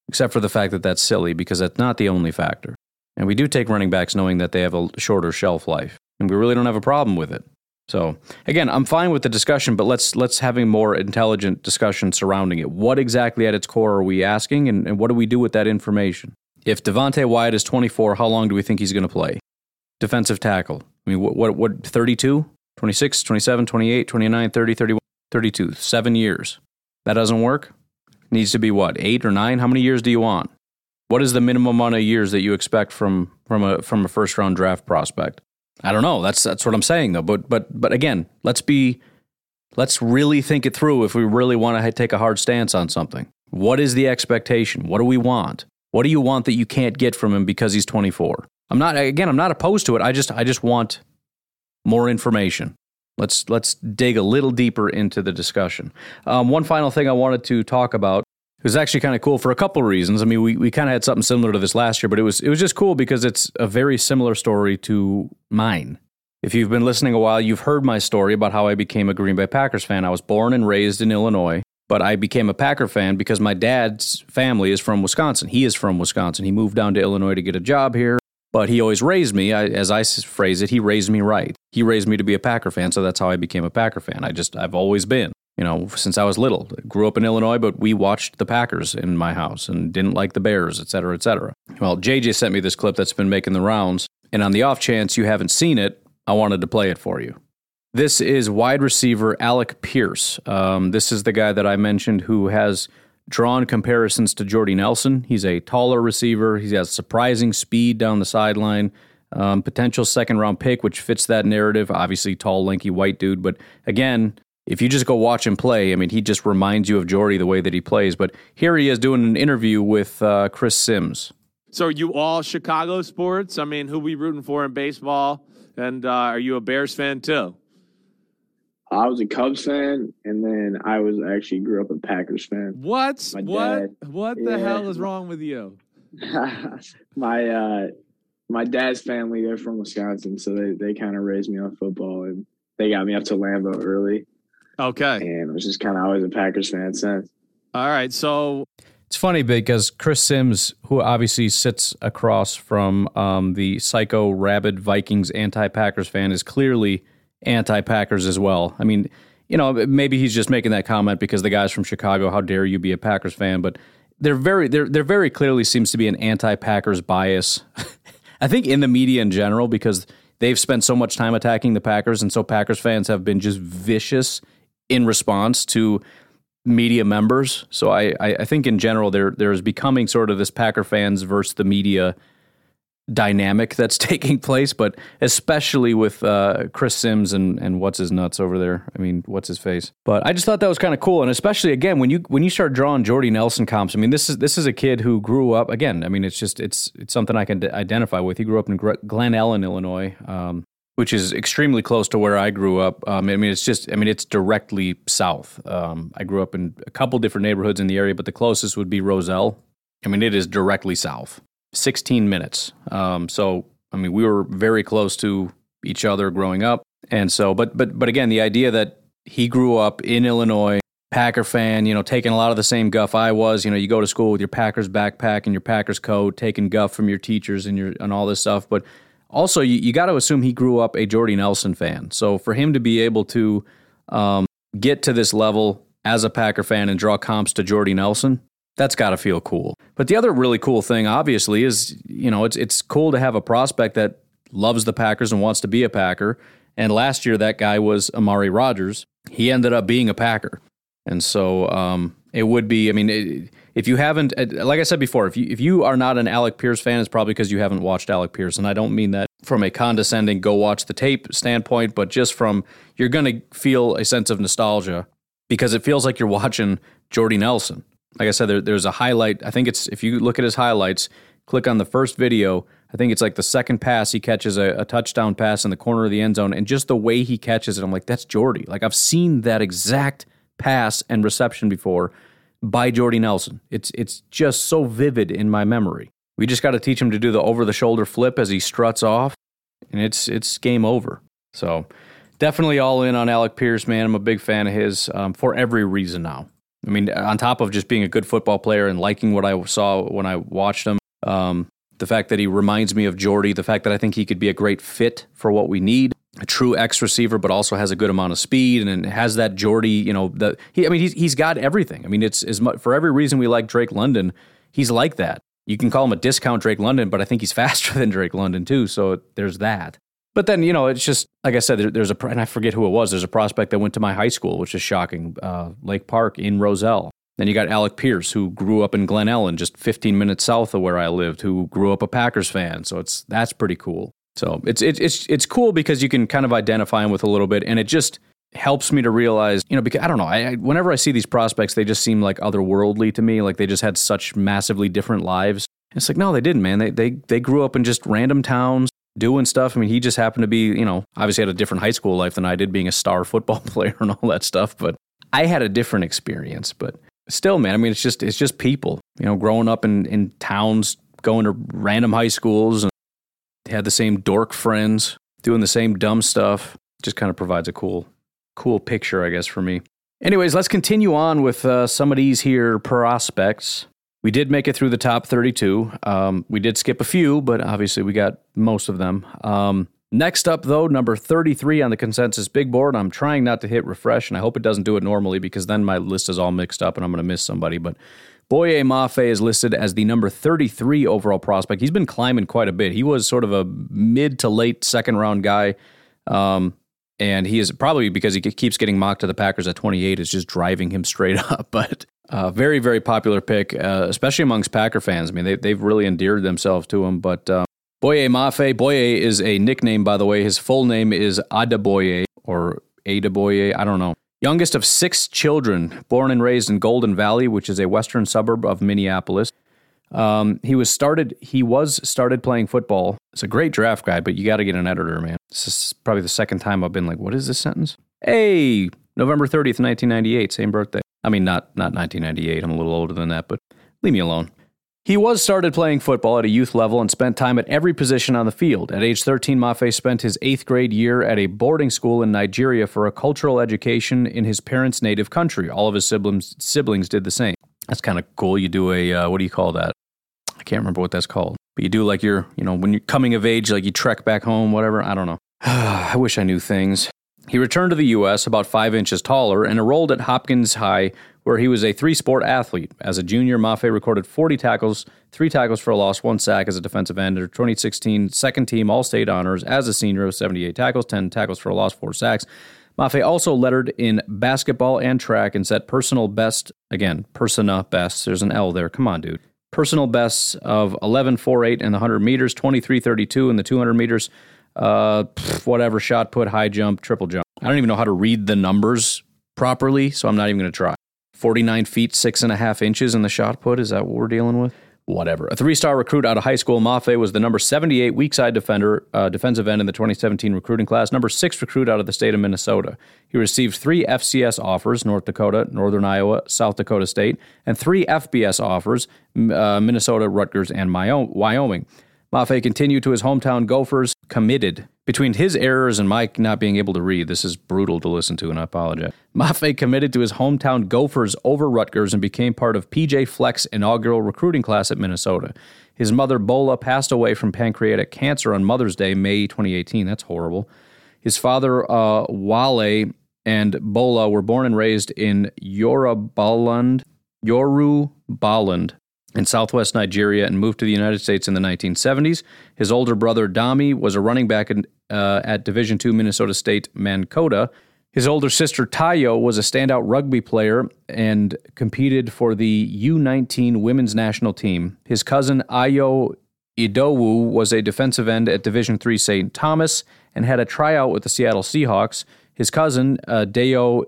A: except for the fact that that's silly because that's not the only factor. And we do take running backs knowing that they have a shorter shelf life, and we really don't have a problem with it. So again, I'm fine with the discussion, but let's let's have a more intelligent discussion surrounding it. What exactly at its core are we asking, and, and what do we do with that information? If Devonte Wyatt is 24, how long do we think he's going to play? Defensive tackle. I mean, what, what, what 32, 26, 27, 28, 29, 30, 31, 32, seven years. That doesn't work. Needs to be what, eight or nine? How many years do you want? What is the minimum amount of years that you expect from from a from a first round draft prospect? I don't know. That's that's what I'm saying though. But but but again, let's be let's really think it through if we really want to take a hard stance on something. What is the expectation? What do we want? What do you want that you can't get from him because he's 24? I'm not again, I'm not opposed to it. I just I just want more information. Let's let's dig a little deeper into the discussion. Um, one final thing I wanted to talk about it was actually kind of cool for a couple of reasons. I mean, we, we kind of had something similar to this last year, but it was it was just cool because it's a very similar story to mine. If you've been listening a while, you've heard my story about how I became a Green Bay Packers fan. I was born and raised in Illinois, but I became a Packer fan because my dad's family is from Wisconsin. He is from Wisconsin. He moved down to Illinois to get a job here, but he always raised me, I, as I phrase it, he raised me right. He raised me to be a Packer fan, so that's how I became a Packer fan. I just I've always been you know, since I was little. Grew up in Illinois, but we watched the Packers in my house and didn't like the Bears, et cetera, et cetera. Well, JJ sent me this clip that's been making the rounds, and on the off chance you haven't seen it, I wanted to play it for you. This is wide receiver Alec Pierce. Um, this is the guy that I mentioned who has drawn comparisons to Jordy Nelson. He's a taller receiver. He has surprising speed down the sideline. Um, potential second round pick, which fits that narrative. Obviously, tall, lanky, white dude. But again, if you just go watch him play, I mean, he just reminds you of Jordy the way that he plays. But here he is doing an interview with uh, Chris Sims.
C: So, you all Chicago sports? I mean, who we rooting for in baseball? And uh, are you a Bears fan too?
D: I was a Cubs fan, and then I was actually grew up a Packers fan.
C: What? My what? Dad, what the yeah. hell is wrong with you? [laughs]
D: my uh, my dad's family, they're from Wisconsin, so they, they kind of raised me on football, and they got me up to Lambeau early.
C: Okay.
D: And I was just kind of always a Packers fan since.
C: All right. So
A: it's funny because Chris Sims, who obviously sits across from um, the psycho rabid Vikings anti Packers fan, is clearly anti Packers as well. I mean, you know, maybe he's just making that comment because the guy's from Chicago. How dare you be a Packers fan? But there very there there very clearly seems to be an anti Packers bias. [laughs] I think in the media in general because they've spent so much time attacking the Packers, and so Packers fans have been just vicious in response to media members. So I, I think in general there there's becoming sort of this Packer fans versus the media dynamic [laughs] that's taking place, but especially with uh, Chris Sims and, and what's his nuts over there. I mean, what's his face? But I just thought that was kind of cool, and especially again when you when you start drawing Jordy Nelson comps. I mean, this is this is a kid who grew up again. I mean, it's just it's it's something I can d- identify with. He grew up in Glen Ellyn, Illinois. Um, which is extremely close to where I grew up. Um, I mean, it's just, I mean, it's directly south. Um, I grew up in a couple different neighborhoods in the area, but the closest would be Roselle. I mean, it is directly south, 16 minutes. Um, so, I mean, we were very close to each other growing up. And so, but, but, but again, the idea that he grew up in Illinois, Packer fan, you know, taking a lot of the same guff I was. You know, you go to school with your Packers backpack and your Packers coat, taking guff from your teachers and your and all this stuff. But also, you, you got to assume he grew up a Jordy Nelson fan. So for him to be able to um, get to this level as a Packer fan and draw comps to Jordy Nelson, that's got to feel cool. But the other really cool thing, obviously, is you know it's it's cool to have a prospect that loves the Packers and wants to be a Packer. And last year, that guy was Amari Rodgers. He ended up being a Packer, and so um, it would be. I mean, it, if you haven't, uh, like I said before, if you if you are not an Alec Pierce fan, it's probably because you haven't watched Alec Pierce, and I don't mean that from a condescending go watch the tape standpoint, but just from you're going to feel a sense of nostalgia because it feels like you're watching Jordy Nelson. Like I said, there, there's a highlight. I think it's if you look at his highlights, click on the first video. I think it's like the second pass he catches a, a touchdown pass in the corner of the end zone, and just the way he catches it, I'm like, that's Jordy. Like I've seen that exact pass and reception before by Jordy Nelson. It's it's just so vivid in my memory. We just got to teach him to do the over the shoulder flip as he struts off, and it's it's game over. So definitely all in on Alec Pierce, man. I'm a big fan of his um, for every reason now. I mean, on top of just being a good football player and liking what I saw when I watched him, um, the fact that he reminds me of Jordy, the fact that I think he could be a great fit for what we need a true X receiver, but also has a good amount of speed and has that Jordy. You know, the he. I mean, he's he's got everything. I mean, it's as much, for every reason we like Drake London. He's like that. You can call him a discount Drake London, but I think he's [laughs] faster than Drake London too. So there's that. But then, you know, it's just like I said, there, there's a, and I forget who it was. There's a prospect that went to my high school, which is shocking, uh, Lake Park in Roselle. Then you got Alec Pierce, who grew up in Glen Ellyn, just 15 minutes south of where I lived, who grew up a Packers fan. So it's that's pretty cool. So it's it's it's it's cool because you can kind of identify him with a little bit, and it just helps me to realize, you know, because I don't know, I, I, whenever I see these prospects, they just seem like otherworldly to me, like they just had such massively different lives. It's like no, they didn't, man. They they they grew up in just random towns doing stuff. I mean, he just happened to be, you know, obviously had a different high school life than I did, being a star [laughs] football player and all that stuff. But I had a different experience. But still, man, I mean, it's just it's just people, you know, growing up in in towns, going to random high schools, and had the same dork friends, doing the same dumb stuff. Just kind of provides a cool cool picture, I guess, for me. Anyways, let's continue on with uh, some of these here prospects. We did make it through the top 32. Um, we did skip a few, but obviously we got most of them. Um, next up, though, number 33 on the consensus big board. I'm trying not to hit refresh, and I hope it doesn't do it normally because then my list is all mixed up and I'm going to miss somebody. But Boye Mafe is listed as the number 33 overall prospect. He's been climbing quite a bit. He was sort of a mid to late second round guy. Um, and he is probably because he keeps getting mocked to the Packers at 28 is just driving him straight [laughs] up. But uh, very, very popular pick, uh, especially amongst Packer fans. I mean, they, they've really endeared themselves to him. But um, Boye Mafe, Boye is a nickname, by the way. His full name is Adeboye or Adeboye. I don't know. Youngest of six children, born and raised in Golden Valley, which is a western suburb of Minneapolis. Um, he was started. He was started playing football. It's a great draft guide, but you got to get an editor, man. This is probably the second time I've been like, "What is this sentence?" Hey, November thirtieth, nineteen ninety eight, same birthday. I mean, not not nineteen ninety eight. I'm a little older than that, but leave me alone. He was started playing football at a youth level and spent time at every position on the field. At age 13, Mafe spent his eighth grade year at a boarding school in Nigeria for a cultural education in his parents' native country. All of his siblings siblings did the same. That's kind of cool. You do a uh, what do you call that? I can't remember what that's called. But you do like your, you know, when you're coming of age, like you trek back home, whatever. I don't know. [sighs] I wish I knew things. He returned to the U.S. about five inches taller and enrolled at Hopkins High, where he was a three sport athlete. As a junior, Mafe recorded 40 tackles, three tackles for a loss, one sack as a defensive end. 2016 second team All State honors as a senior with 78 tackles, 10 tackles for a loss, four sacks. Mafe also lettered in basketball and track and set personal best, again, persona best. There's an L there. Come on, dude personal bests of 11.48 in the 100 meters, 23.32 in the 200 meters, uh, whatever, shot put, high jump, triple jump. I don't even know how to read the numbers properly, so I'm not even going to try. 49 feet, six and a half inches in the shot put. Is that what we're dealing with? whatever. A three star recruit out of high school, Mafe was the number 78 weak side defender, uh, defensive end in the 2017 recruiting class, number six recruit out of the state of Minnesota. He received three FCS offers North Dakota, Northern Iowa, South Dakota State, and three FBS offers uh, Minnesota, Rutgers, and Wyoming. Mafe continued to his hometown Gophers, committed. Between his errors and Mike not being able to read, this is brutal to listen to, and I apologize. [laughs] Mafe committed to his hometown Gophers over Rutgers and became part of PJ Fleck's inaugural recruiting class at Minnesota. His mother, Bola, passed away from pancreatic cancer on Mother's Day, May 2018. That's horrible. His father, uh, Wale, and Bola were born and raised in Yorubaland, Yorubaland, in southwest Nigeria and moved to the United States in the 1970s. His older brother Dami was a running back in, uh, at Division II Minnesota State Mankato. His older sister Tayo was a standout rugby player and competed for the U19 women's national team. His cousin Ayo Idowu was a defensive end at Division III St. Thomas and had a tryout with the Seattle Seahawks. His cousin uh, Deo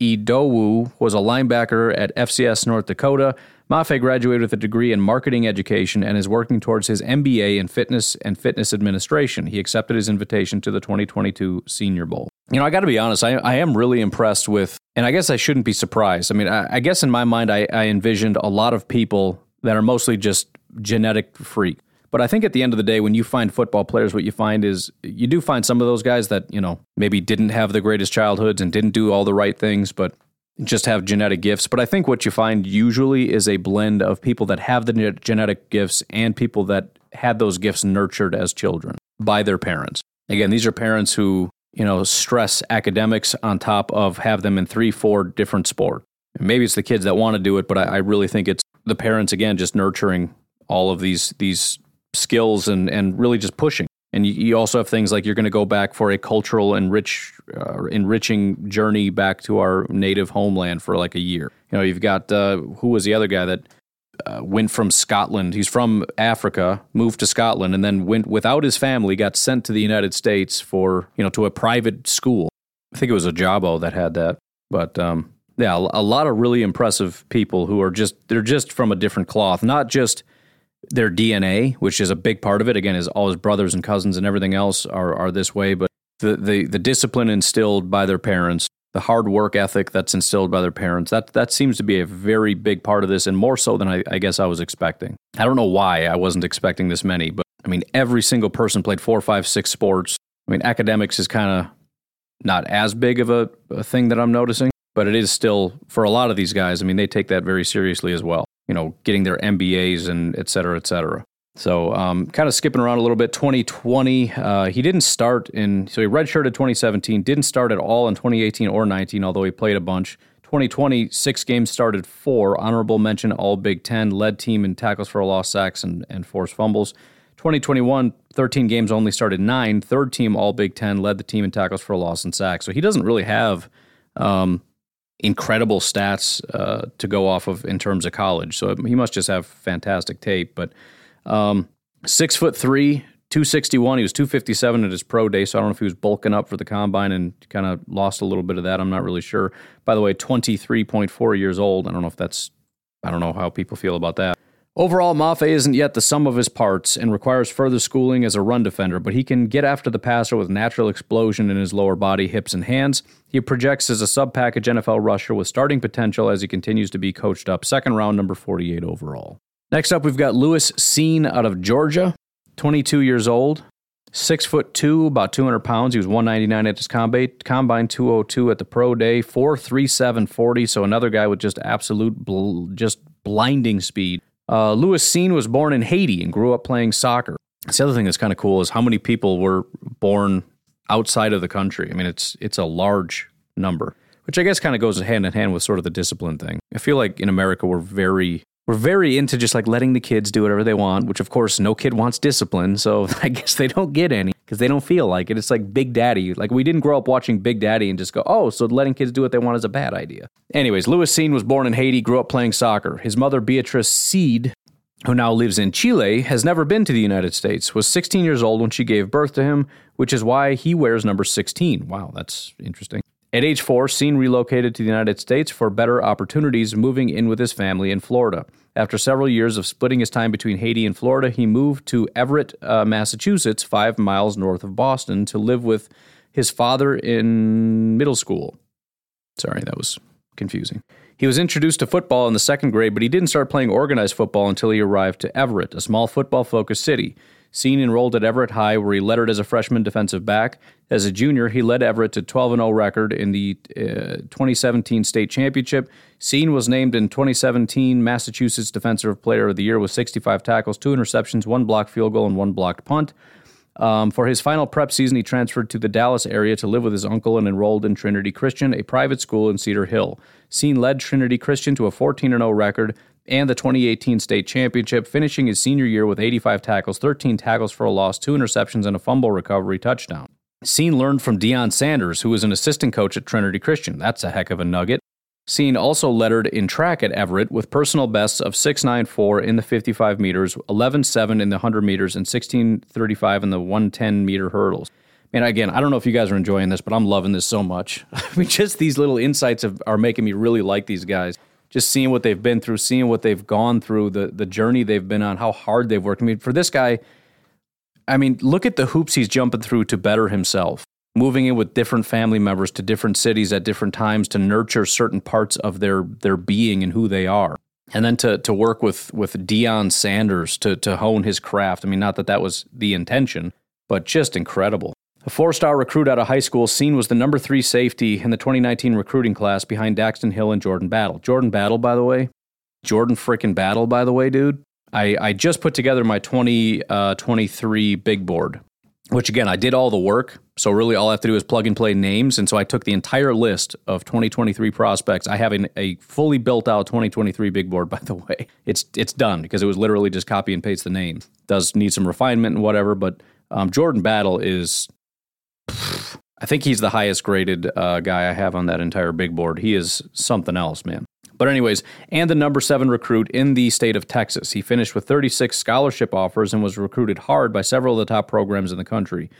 A: Idowu was a linebacker at FCS North Dakota. Mafe graduated with a degree in marketing education and is working towards his MBA in fitness and fitness administration. He accepted his invitation to the 2022 Senior Bowl. You know, I got to be honest, I, I am really impressed with, and I guess I shouldn't be surprised. I mean, I, I guess in my mind, I, I envisioned a lot of people that are mostly just genetic freak. But I think at the end of the day, when you find football players, what you find is you do find some of those guys that, you know, maybe didn't have the greatest childhoods and didn't do all the right things, but just have genetic gifts. But I think what you find usually is a blend of people that have the genetic gifts and people that had those gifts nurtured as children by their parents. Again, these are parents who, you know, stress academics on top of have them in three, four different sports. Maybe it's the kids that want to do it, but I, I really think it's the parents again just nurturing all of these these skills and and really just pushing. And you, you also have things like you're going to go back for a cultural enrich, uh, enriching journey back to our native homeland for like a year. You know, you've got uh, who was the other guy that uh, went from Scotland. He's from Africa, moved to Scotland, and then went without his family, got sent to the United States for you know to a private school. I think it was Ojabo that had that, but um, yeah, a lot of really impressive people who are just they're just from a different cloth, not just their DNA, which is a big part of it. Again, is all his brothers and cousins and everything else are are this way, but the the, the discipline instilled by their parents, the hard work ethic that's instilled by their parents, that that seems to be a very big part of this, and more so than I, I guess I was expecting. I don't know why I wasn't expecting this many, but I mean, every single person played four, five, six sports. I mean, academics is kind of not as big of a, a thing that I'm noticing but it is still for a lot of these guys. I mean, they take that very seriously as well. You know, getting their MBAs and et cetera, et cetera. So, um, kind of skipping around a little bit. 2020, uh, he didn't start in. So he redshirted 2017. Didn't start at all in 2018 or 19, although he played a bunch. 2020, six games started four. Honorable mention, all Big Ten. Led team in tackles for a loss, sacks, and, and forced fumbles. 2021, 13 games only started nine. Third team All Big Ten. Led the team in tackles for a loss and sacks. So he doesn't really have um, incredible stats uh, to go off of in terms of college. So he must just have fantastic tape. But um, six foot three, 261. He was 257 at his pro day. So I don't know if he was bulking up for the combine and kind of lost a little bit of that. I'm not really sure. By the way, 23.4 years old. I don't know if that's, I don't know how people feel about that. Overall, Mafe isn't yet the sum of his parts and requires further schooling as a run defender, but he can get after the passer with natural explosion in his lower body, hips, and hands. He projects as a sub package NFL rusher with starting potential as he continues to be coached up. Second round, number 48 overall. Next up, we've got Lewis Cine out of Georgia, 22 years old, six foot two, about 200 pounds. He was 199 at his combine, combine 202 at the pro day, 437 40. So another guy with just absolute, bl- just blinding speed. Uh, Lewis Cine was born in Haiti and grew up playing soccer. the other thing that's kind of cool is how many people were born outside of the country. I mean, it's it's a large number, which I guess kind of goes hand in hand with sort of the discipline thing. I feel like in America we're very we're very into just like letting the kids do whatever they want, which of course no kid wants discipline, so [laughs] I guess they don't get any because they don't feel like it. It's like Big Daddy. Like we didn't grow up watching Big Daddy and just go, oh, so letting kids do what they want is a bad idea. Anyways, Lewis Cine was born in Haiti, grew up playing soccer. His mother, Beatrice Seed, who now lives in Chile, has never been to the United States, was 16 years old when she gave birth to him, which is why he wears number 16. Wow, that's interesting. At age four, Cine relocated to the United States for better opportunities, moving in with his family in Florida. After several years of splitting his time between Haiti and Florida, he moved to Everett, uh, Massachusetts, five miles north of Boston, to live with his father in middle school. Sorry, that was confusing. He was introduced to football in the second grade, but he didn't start playing organized football until he arrived to Everett, a small football focused city. Cine enrolled at Everett High, where he lettered as a freshman defensive back. As a junior, he led Everett to 12 0 record in the uh, 2017 state championship. Cine was named in 2017 Massachusetts Defensive Player of the Year with 65 tackles, two interceptions, one blocked field goal, and one blocked punt. Um, for his final prep season, he transferred to the Dallas area to live with his uncle and enrolled in Trinity Christian, a private school in Cedar Hill. Cine led Trinity Christian to a 14 0 record and the 2018 state championship, finishing his senior year with 85 tackles, 13 tackles for a loss, two interceptions, and a fumble recovery touchdown. Cine learned from Deion Sanders, who was an assistant coach at Trinity Christian. That's a heck of a nugget. Cine also lettered in track at Everett with personal bests of 6.94 in the 55 meters, 11.7 in the 100 meters, and 16.35 in the 110 meter hurdles. And again, I don't know if you guys are enjoying this, but I'm loving this so much. [laughs] I mean, just these little insights have, are making me really like these guys just seeing what they've been through, seeing what they've gone through, the the journey they've been on, how hard they've worked. I mean, for this guy, I mean, look at the hoops he's jumping through to better himself. Moving in with different family members to different cities at different times to nurture certain parts of their their being and who they are. And then to to work with with Deion Sanders to to hone his craft. I mean, not that that was the intention, but just incredible. A four star recruit out of high school, Cine was the number three safety in the 2019 recruiting class behind Daxton Hill and Jordan Battle. Jordan Battle, by the way. Jordan frickin' Battle, by the way, dude. I, I just put together my 2023 uh, big board, which again, I did all the work. So really all I have to do is plug and play names. And so I took the entire list of 2023 prospects. I have an, a fully built out 2023 big board, [laughs] by the way. It's, it's done because it was literally just copy and paste the names. Does need some refinement and whatever, but Um, Jordan Battle is, I think he's the highest graded uh, guy I have on that entire big board. He is something else, man. But, anyways, and the number seven recruit in the state of Texas. He finished with 36 scholarship offers and was recruited hard by several of the top programs in the country.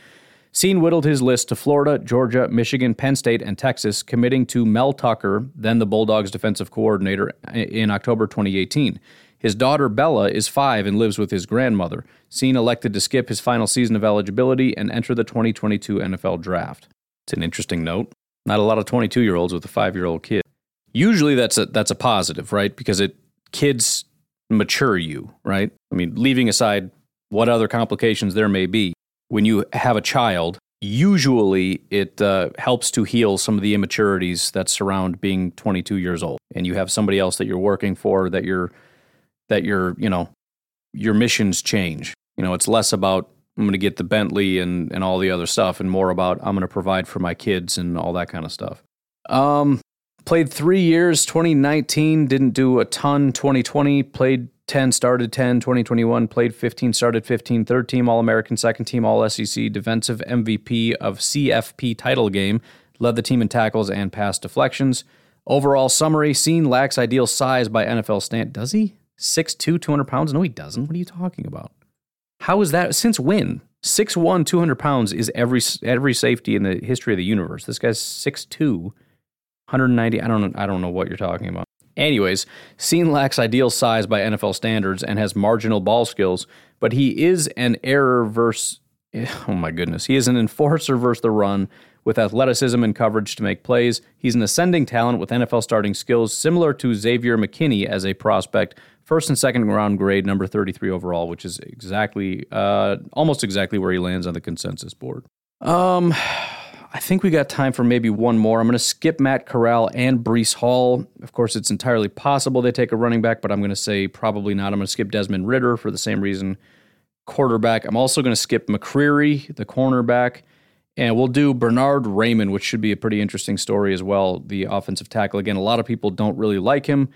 A: Cine whittled his list to Florida, Georgia, Michigan, Penn State, and Texas, committing to Mel Tucker, then the Bulldogs defensive coordinator, in October 2018. His daughter Bella is five and lives with his grandmother. Cine elected to skip his final season of eligibility and enter the 2022 NFL draft. It's an interesting note. Not a lot of 22 year olds with a five year old kid. Usually that's a that's a positive, right? Because it kids mature you, right? I mean, leaving aside what other complications there may be, when you have a child, usually it uh, helps to heal some of the immaturities that surround being 22 years old, and you have somebody else that you're working for that you're that your you know your missions change. You know, it's less about I'm going to get the Bentley and and all the other stuff, and more about I'm going to provide for my kids and all that kind of stuff. Um, played three years. 2019 didn't do a ton. 2020 played 10, started 10. 2021 played 15, started 15. Third team All American, second team All SEC, defensive MVP of CFP title game. Led the team in tackles and pass deflections. Overall summary: Cine lacks ideal size by NFL stand. Does he? 6'2", 200 pounds? No, he doesn't. What are you talking about? How is that? Since when? 6'1", 200 pounds is every every safety in the history of the universe. This guy's 6'2", 190. I don't I don't know what you're talking about. Anyways, Cine lacks ideal size by NFL standards and has marginal ball skills, but he is an error versus eh, oh my goodness. He is an enforcer versus the run with athleticism and coverage to make plays. He's an ascending talent with NFL starting skills similar to Xavier McKinney as a prospect, first and second round grade, number 33 overall, which is exactly, uh, almost exactly where he lands on the consensus board. Um, I think we got time for maybe one more. I'm going to skip Matt Corral and Breece Hall. Of course, it's entirely possible they take a running back, but I'm going to say probably not. I'm going to skip Desmond Ridder for the same reason. Quarterback. I'm also going to skip McCreary, the cornerback. And we'll do Bernhard Raimann, which should be a pretty interesting story as well. The offensive tackle. Again, a lot of people don't really like him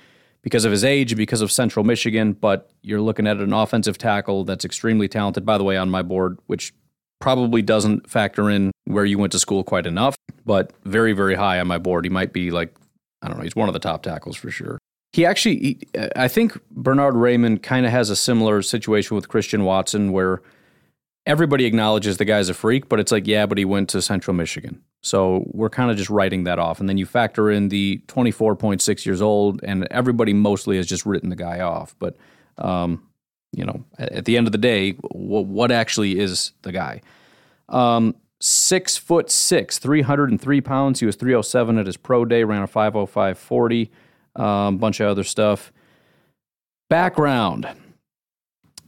A: because of his age, because of Central Michigan, but you're looking at an offensive tackle that's extremely talented, by the way, on my board, which probably doesn't factor in where you went to school quite enough, but very, very high on my board. He might be like, I don't know, he's one of the top tackles for sure. He actually, he, I think Bernhard Raimann kind of has a similar situation with Christian Watson where everybody acknowledges the guy's a freak, but it's like, yeah, but he went to Central Michigan. So we're kind of just writing that off. And then you factor in the 24.6 years old, and everybody mostly has just written the guy off. But, um, you know, at the end of the day, w- what actually is the guy? Um, six foot six, 303 pounds. He was 307 at his pro day, ran a 50540, a um, bunch of other stuff. Background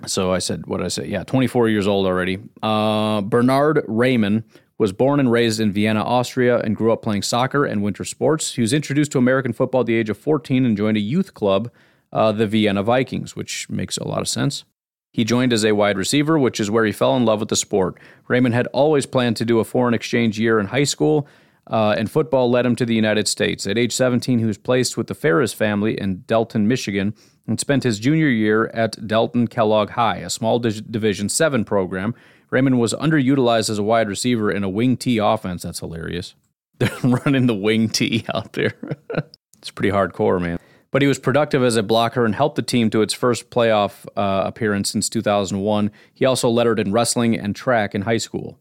A: so I said, what did I say? Yeah, 24 years old already. Uh, Bernhard Raimann was born and raised in Vienna, Austria, and grew up playing soccer and winter sports. He was introduced to American football at the age of 14 and joined a youth club, uh, the Vienna Vikings, which makes a lot of sense. He joined as a wide receiver, which is where he fell in love with the sport. Raimann had always planned to do a foreign exchange year in high school, uh, and football led him to the United States. At age 17, he was placed with the Ferris family in Delton, Michigan, and spent his junior year at Delton Kellogg High, a small Division 7 program. Raimann was underutilized as a wide receiver in a wing T offense. That's hilarious. [laughs] They're running the wing T out there. [laughs] it's pretty hardcore, man. But he was productive as a blocker and helped the team to its first playoff uh, appearance since 2001. He also lettered in wrestling and track in high school.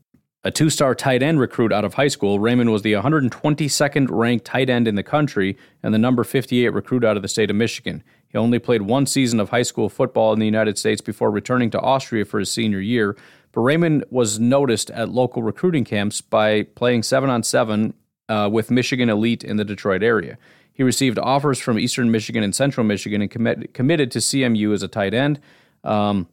A: A two star tight end recruit out of high school, Raimann was the 122nd ranked tight end in the country and the number 58 recruit out of the state of Michigan. He only played one season of high school football in the United States before returning to Austria for his senior year. But Raimann was noticed at local recruiting camps by playing seven on seven uh, with Michigan Elite in the Detroit area. He received offers from Eastern Michigan and Central Michigan and commit, committed to CMU as a tight end. Um,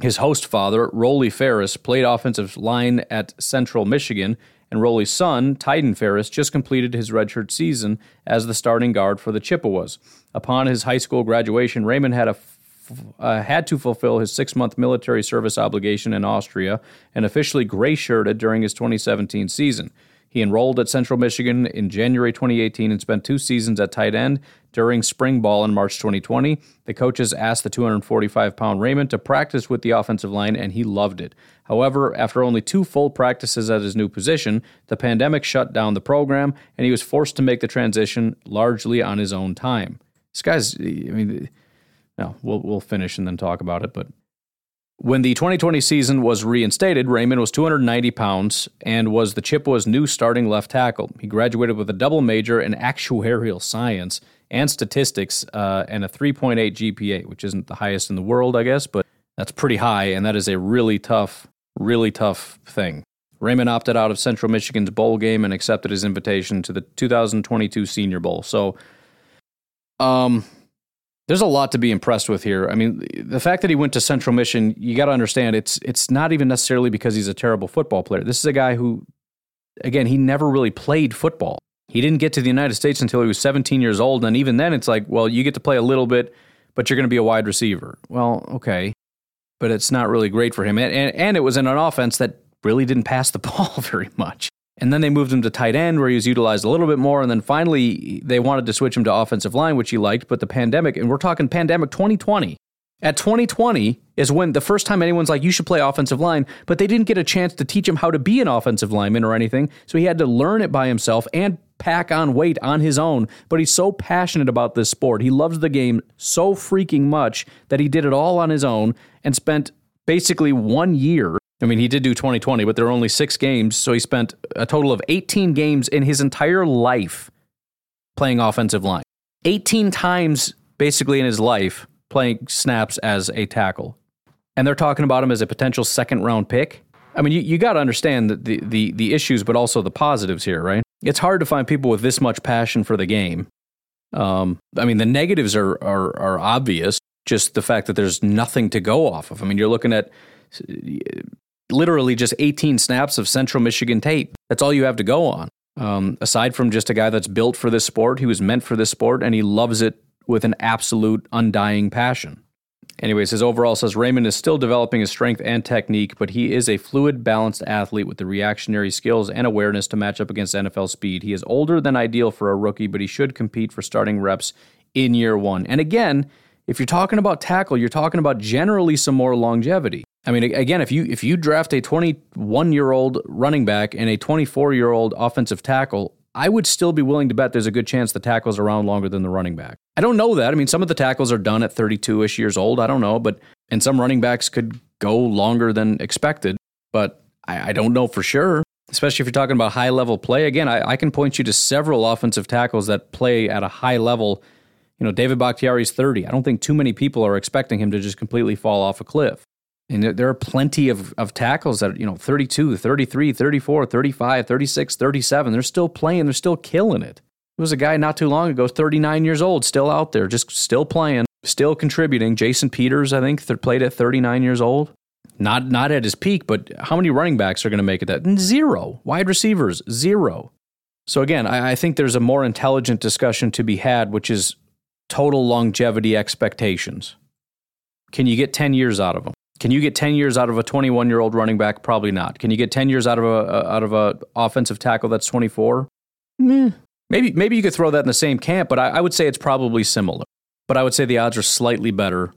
A: his host father, Rollie Ferris, played offensive line at Central Michigan and Rollie's son, Tyden Ferris, just completed his redshirt season as the starting guard for the Chippewas. Upon his high school graduation, Raimann had a uh, had to fulfill his six month military service obligation in Austria and officially gray shirted during his 2017 season. He enrolled at Central Michigan in January 2018 and spent two seasons at tight end during spring ball in March 2020. The coaches asked the 245 pound Raimann to practice with the offensive line, and he loved it. However, after only two full practices at his new position, the pandemic shut down the program, and he was forced to make the transition largely on his own time. This guy's, I mean, no, we'll, we'll finish and then talk about it, but when the 2020 season was reinstated, Raimann was 290 pounds and was the Chippewa's new starting left tackle. He graduated with a double major in actuarial science and statistics uh, and a 3.8 GPA, which isn't the highest in the world, I guess, but that's pretty high, and that is a really tough, really tough thing. Raimann opted out of Central Michigan's bowl game and accepted his invitation to the 2022 Senior Bowl. So, um, there's a lot to be impressed with here. I mean, the fact that he went to Central Mission, you got to understand it's it's not even necessarily because he's a terrible football player. This is a guy who again, he never really played football. He didn't get to the United States until he was 17 years old, and even then it's like, well, you get to play a little bit, but you're going to be a wide receiver. Well, okay. But it's not really great for him. And, and, and it was in an offense that really didn't pass the [laughs] ball very much. And then they moved him to tight end where he was utilized a little bit more. And then finally, they wanted to switch him to offensive line, which he liked. But the pandemic, and we're talking pandemic 2020. At 2020 is when the first time anyone's like, you should play offensive line, but they didn't get a chance to teach him how to be an offensive lineman or anything. So he had to learn it by himself and pack on weight on his own. But he's so passionate about this sport. He loves the game so freaking much that he did it all on his own and spent basically one year I mean, he did do 2020, but there were only six games. So he spent a total of 18 games in his entire life playing offensive line. 18 times basically in his life playing snaps as a tackle. And they're talking about him as a potential second round pick. I mean, you, you got to understand the, the, the, the issues, but also the positives here, right? It's hard to find people with this much passion for the game. Um, I mean, the negatives are, are, are obvious, just the fact that there's nothing to go off of. I mean, you're looking at literally just 18 snaps of Central Michigan tape. That's all you have to go on. Um, aside from just a guy that's built for this sport, he was meant for this sport, and he loves it with an absolute undying passion. Anyways, his overall says Raimann is still developing his strength and technique, but he is a fluid, balanced athlete with the reactionary skills and awareness to match up against NFL speed. He is older than ideal for a rookie, but he should compete for starting reps in year one. And again, if you're talking about tackle, you're talking about generally some more longevity. I mean, again, if you if you draft a 21 year old running back and a 24 year old offensive tackle, I would still be willing to bet there's a good chance the tackle's around longer than the running back. I don't know that. I mean, some of the tackles are done at 32 ish years old. I don't know, but and some running backs could go longer than expected, but I, I don't know for sure. Especially if you're talking about high level play. Again, I, I can point you to several offensive tackles that play at a high level. You know, David Bakhtiari's 30. I don't think too many people are expecting him to just completely fall off a cliff. And there are plenty of, of tackles that, you know, 32, 33, 34, 35, 36, 37. They're still playing. They're still killing it. There was a guy not too long ago, 39 years old, still out there, just still playing, still contributing. Jason Peters, I think, played at 39 years old. Not not at his peak, but how many running backs are going to make it that? Zero. Wide receivers, zero. So again, I, I think there's a more intelligent discussion to be had, which is total longevity expectations. Can you get 10 years out of them? Can you get 10 years out of a 21 year old running back? Probably not. Can you get 10 years out of a, out of a offensive tackle that's 24? Maybe maybe you could throw that in the same camp, but I, I would say it's probably similar. But I would say the odds are slightly better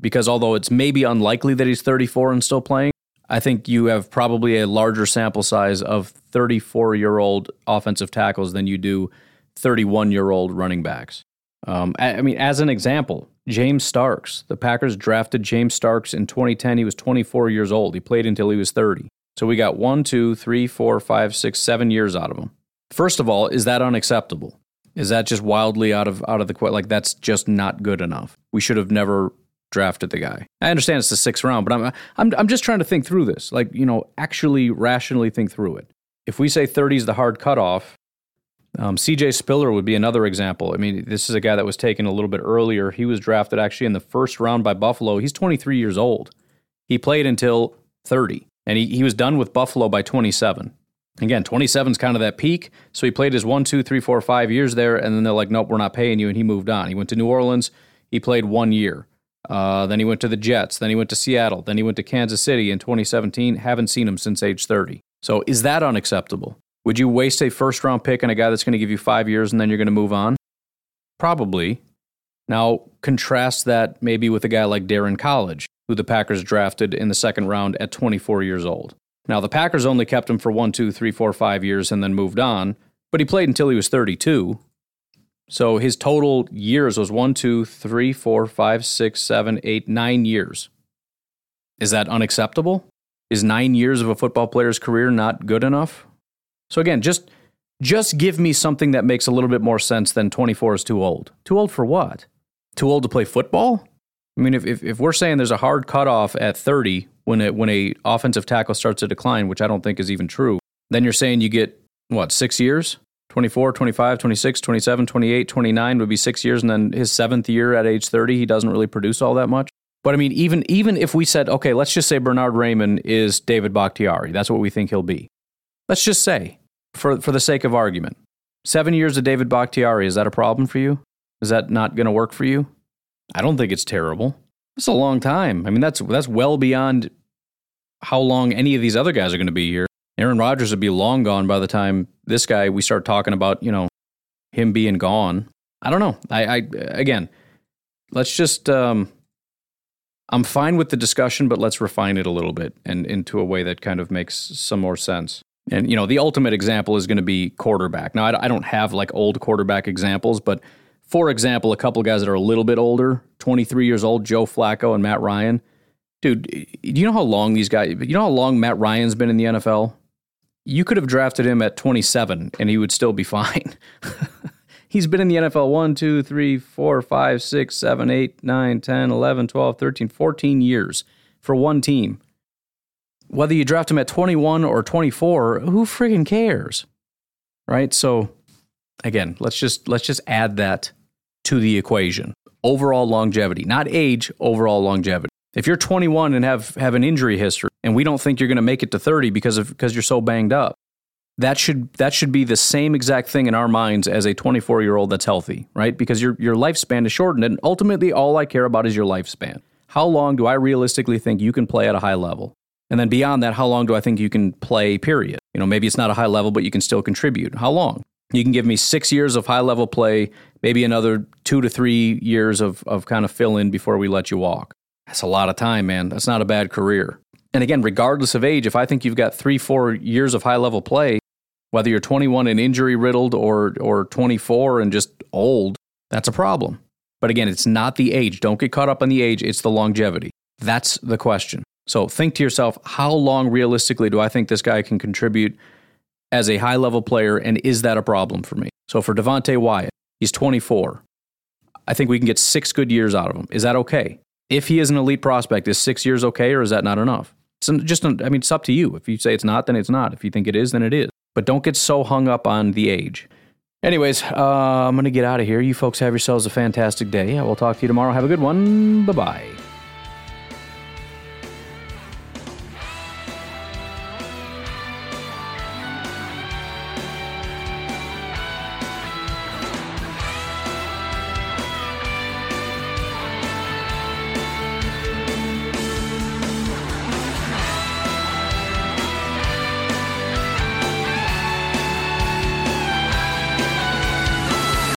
A: because although it's maybe unlikely that he's 34 and still playing, I think you have probably a larger sample size of 34 year old offensive tackles than you do 31 year old running backs. Um, I, I mean, as an example, James Starks. The Packers drafted James Starks in 2010. He was 24 years old. He played until he was 30. So we got one, two, three, four, five, six, seven years out of him. First of all, is that unacceptable? Is that just wildly out of out of the like that's just not good enough? We should have never drafted the guy. I understand it's the sixth round, but I'm I'm I'm just trying to think through this. Like you know, actually rationally think through it. If we say 30 is the hard cutoff, um, CJ Spiller would be another example. I mean, this is a guy that was taken a little bit earlier. He was drafted actually in the first round by Buffalo. He's 23 years old. He played until 30, and he, he was done with Buffalo by 27. Again, 27 is kind of that peak. So he played his one, two, three, four, five years there, and then they're like, nope, we're not paying you. And he moved on. He went to New Orleans. He played one year. Uh, then he went to the Jets. Then he went to Seattle. Then he went to Kansas City in 2017. Haven't seen him since age 30. So is that unacceptable? Would you waste a first round pick on a guy that's going to give you five years and then you're going to move on? Probably. Now, contrast that maybe with a guy like Daryn Colledge, who the Packers drafted in the second round at 24 years old. Now, the Packers only kept him for one, two, three, four, five years and then moved on, but he played until he was 32. So his total years was one, two, three, four, five, six, seven, eight, nine years. Is that unacceptable? Is nine years of a football player's career not good enough? So again, just just give me something that makes a little bit more sense than 24 is too old. Too old for what? Too old to play football? I mean, if, if, if we're saying there's a hard cutoff at 30 when a, when a offensive tackle starts to decline, which I don't think is even true, then you're saying you get, what, six years? 24, 25, 26, 27, 28, 29 would be six years. And then his seventh year at age 30, he doesn't really produce all that much. But I mean, even even if we said, okay, let's just say Bernhard Raimann is David Bakhtiari, that's what we think he'll be. Let's just say, for for the sake of argument, seven years of David Bakhtiari, is that a problem for you? Is that not going to work for you? I don't think it's terrible. It's a long time. I mean, that's that's well beyond how long any of these other guys are going to be here. Aaron Rodgers would be long gone by the time this guy we start talking about, you know, him being gone. I don't know. I, I again, let's just um, I'm fine with the discussion, but let's refine it a little bit and into a way that kind of makes some more sense. And you know, the ultimate example is going to be quarterback. Now, I, I don't have like old quarterback examples, but for example, a couple guys that are a little bit older, 23 years old, Joe Flacco and Matt Ryan. Dude, do you know how long these guys? You know how long Matt Ryan's been in the NFL? You could have drafted him at 27 and he would still be [laughs] fine. He's been in the NFL 1, 2, 3, 4, 5, 6, 7, 8, 9, 10, 11, 12, 13, 14 years for one team. Whether you draft him at 21 or 24, who friggin' cares? Right? So again, let's just let's just add that to the equation. Overall longevity, not age, overall longevity. If you're 21 and have have an injury history and we don't think you're going to make it to 30 because of because you're so banged up, that should that should be the same exact thing in our minds as a 24 year old that's healthy, right? Because your your lifespan is shortened, and ultimately, all I care about is your lifespan. How long do I realistically think you can play at a high level? And then beyond that, how long do I think you can play? Period. You know, maybe it's not a high level, but you can still contribute. How long? You can give me six years of high level play, maybe another two to three years of of kind of fill in before we let you walk. That's a lot of time, man. That's not a bad career. And again, regardless of age, if I think you've got three, four years of high level play, whether you're 21 and injury riddled or, or 24 and just old, that's a problem. But again, it's not the age. Don't get caught up on the age, it's the longevity. That's the question. So think to yourself, how long realistically do I think this guy can contribute as a high level player, and is that a problem for me? So for Devonte Wyatt, he's 24. I think we can get six good years out of him. Is that okay? If he is an elite prospect, is six years okay, or is that not enough? It's just, I mean, it's up to you. If you say it's not, then it's not. If you think it is, then it is but don't get so hung up on the age. Anyways, uh, I'm going to get out of here. You folks have yourselves a fantastic day. I will talk to you tomorrow. Have a good one. Bye bye.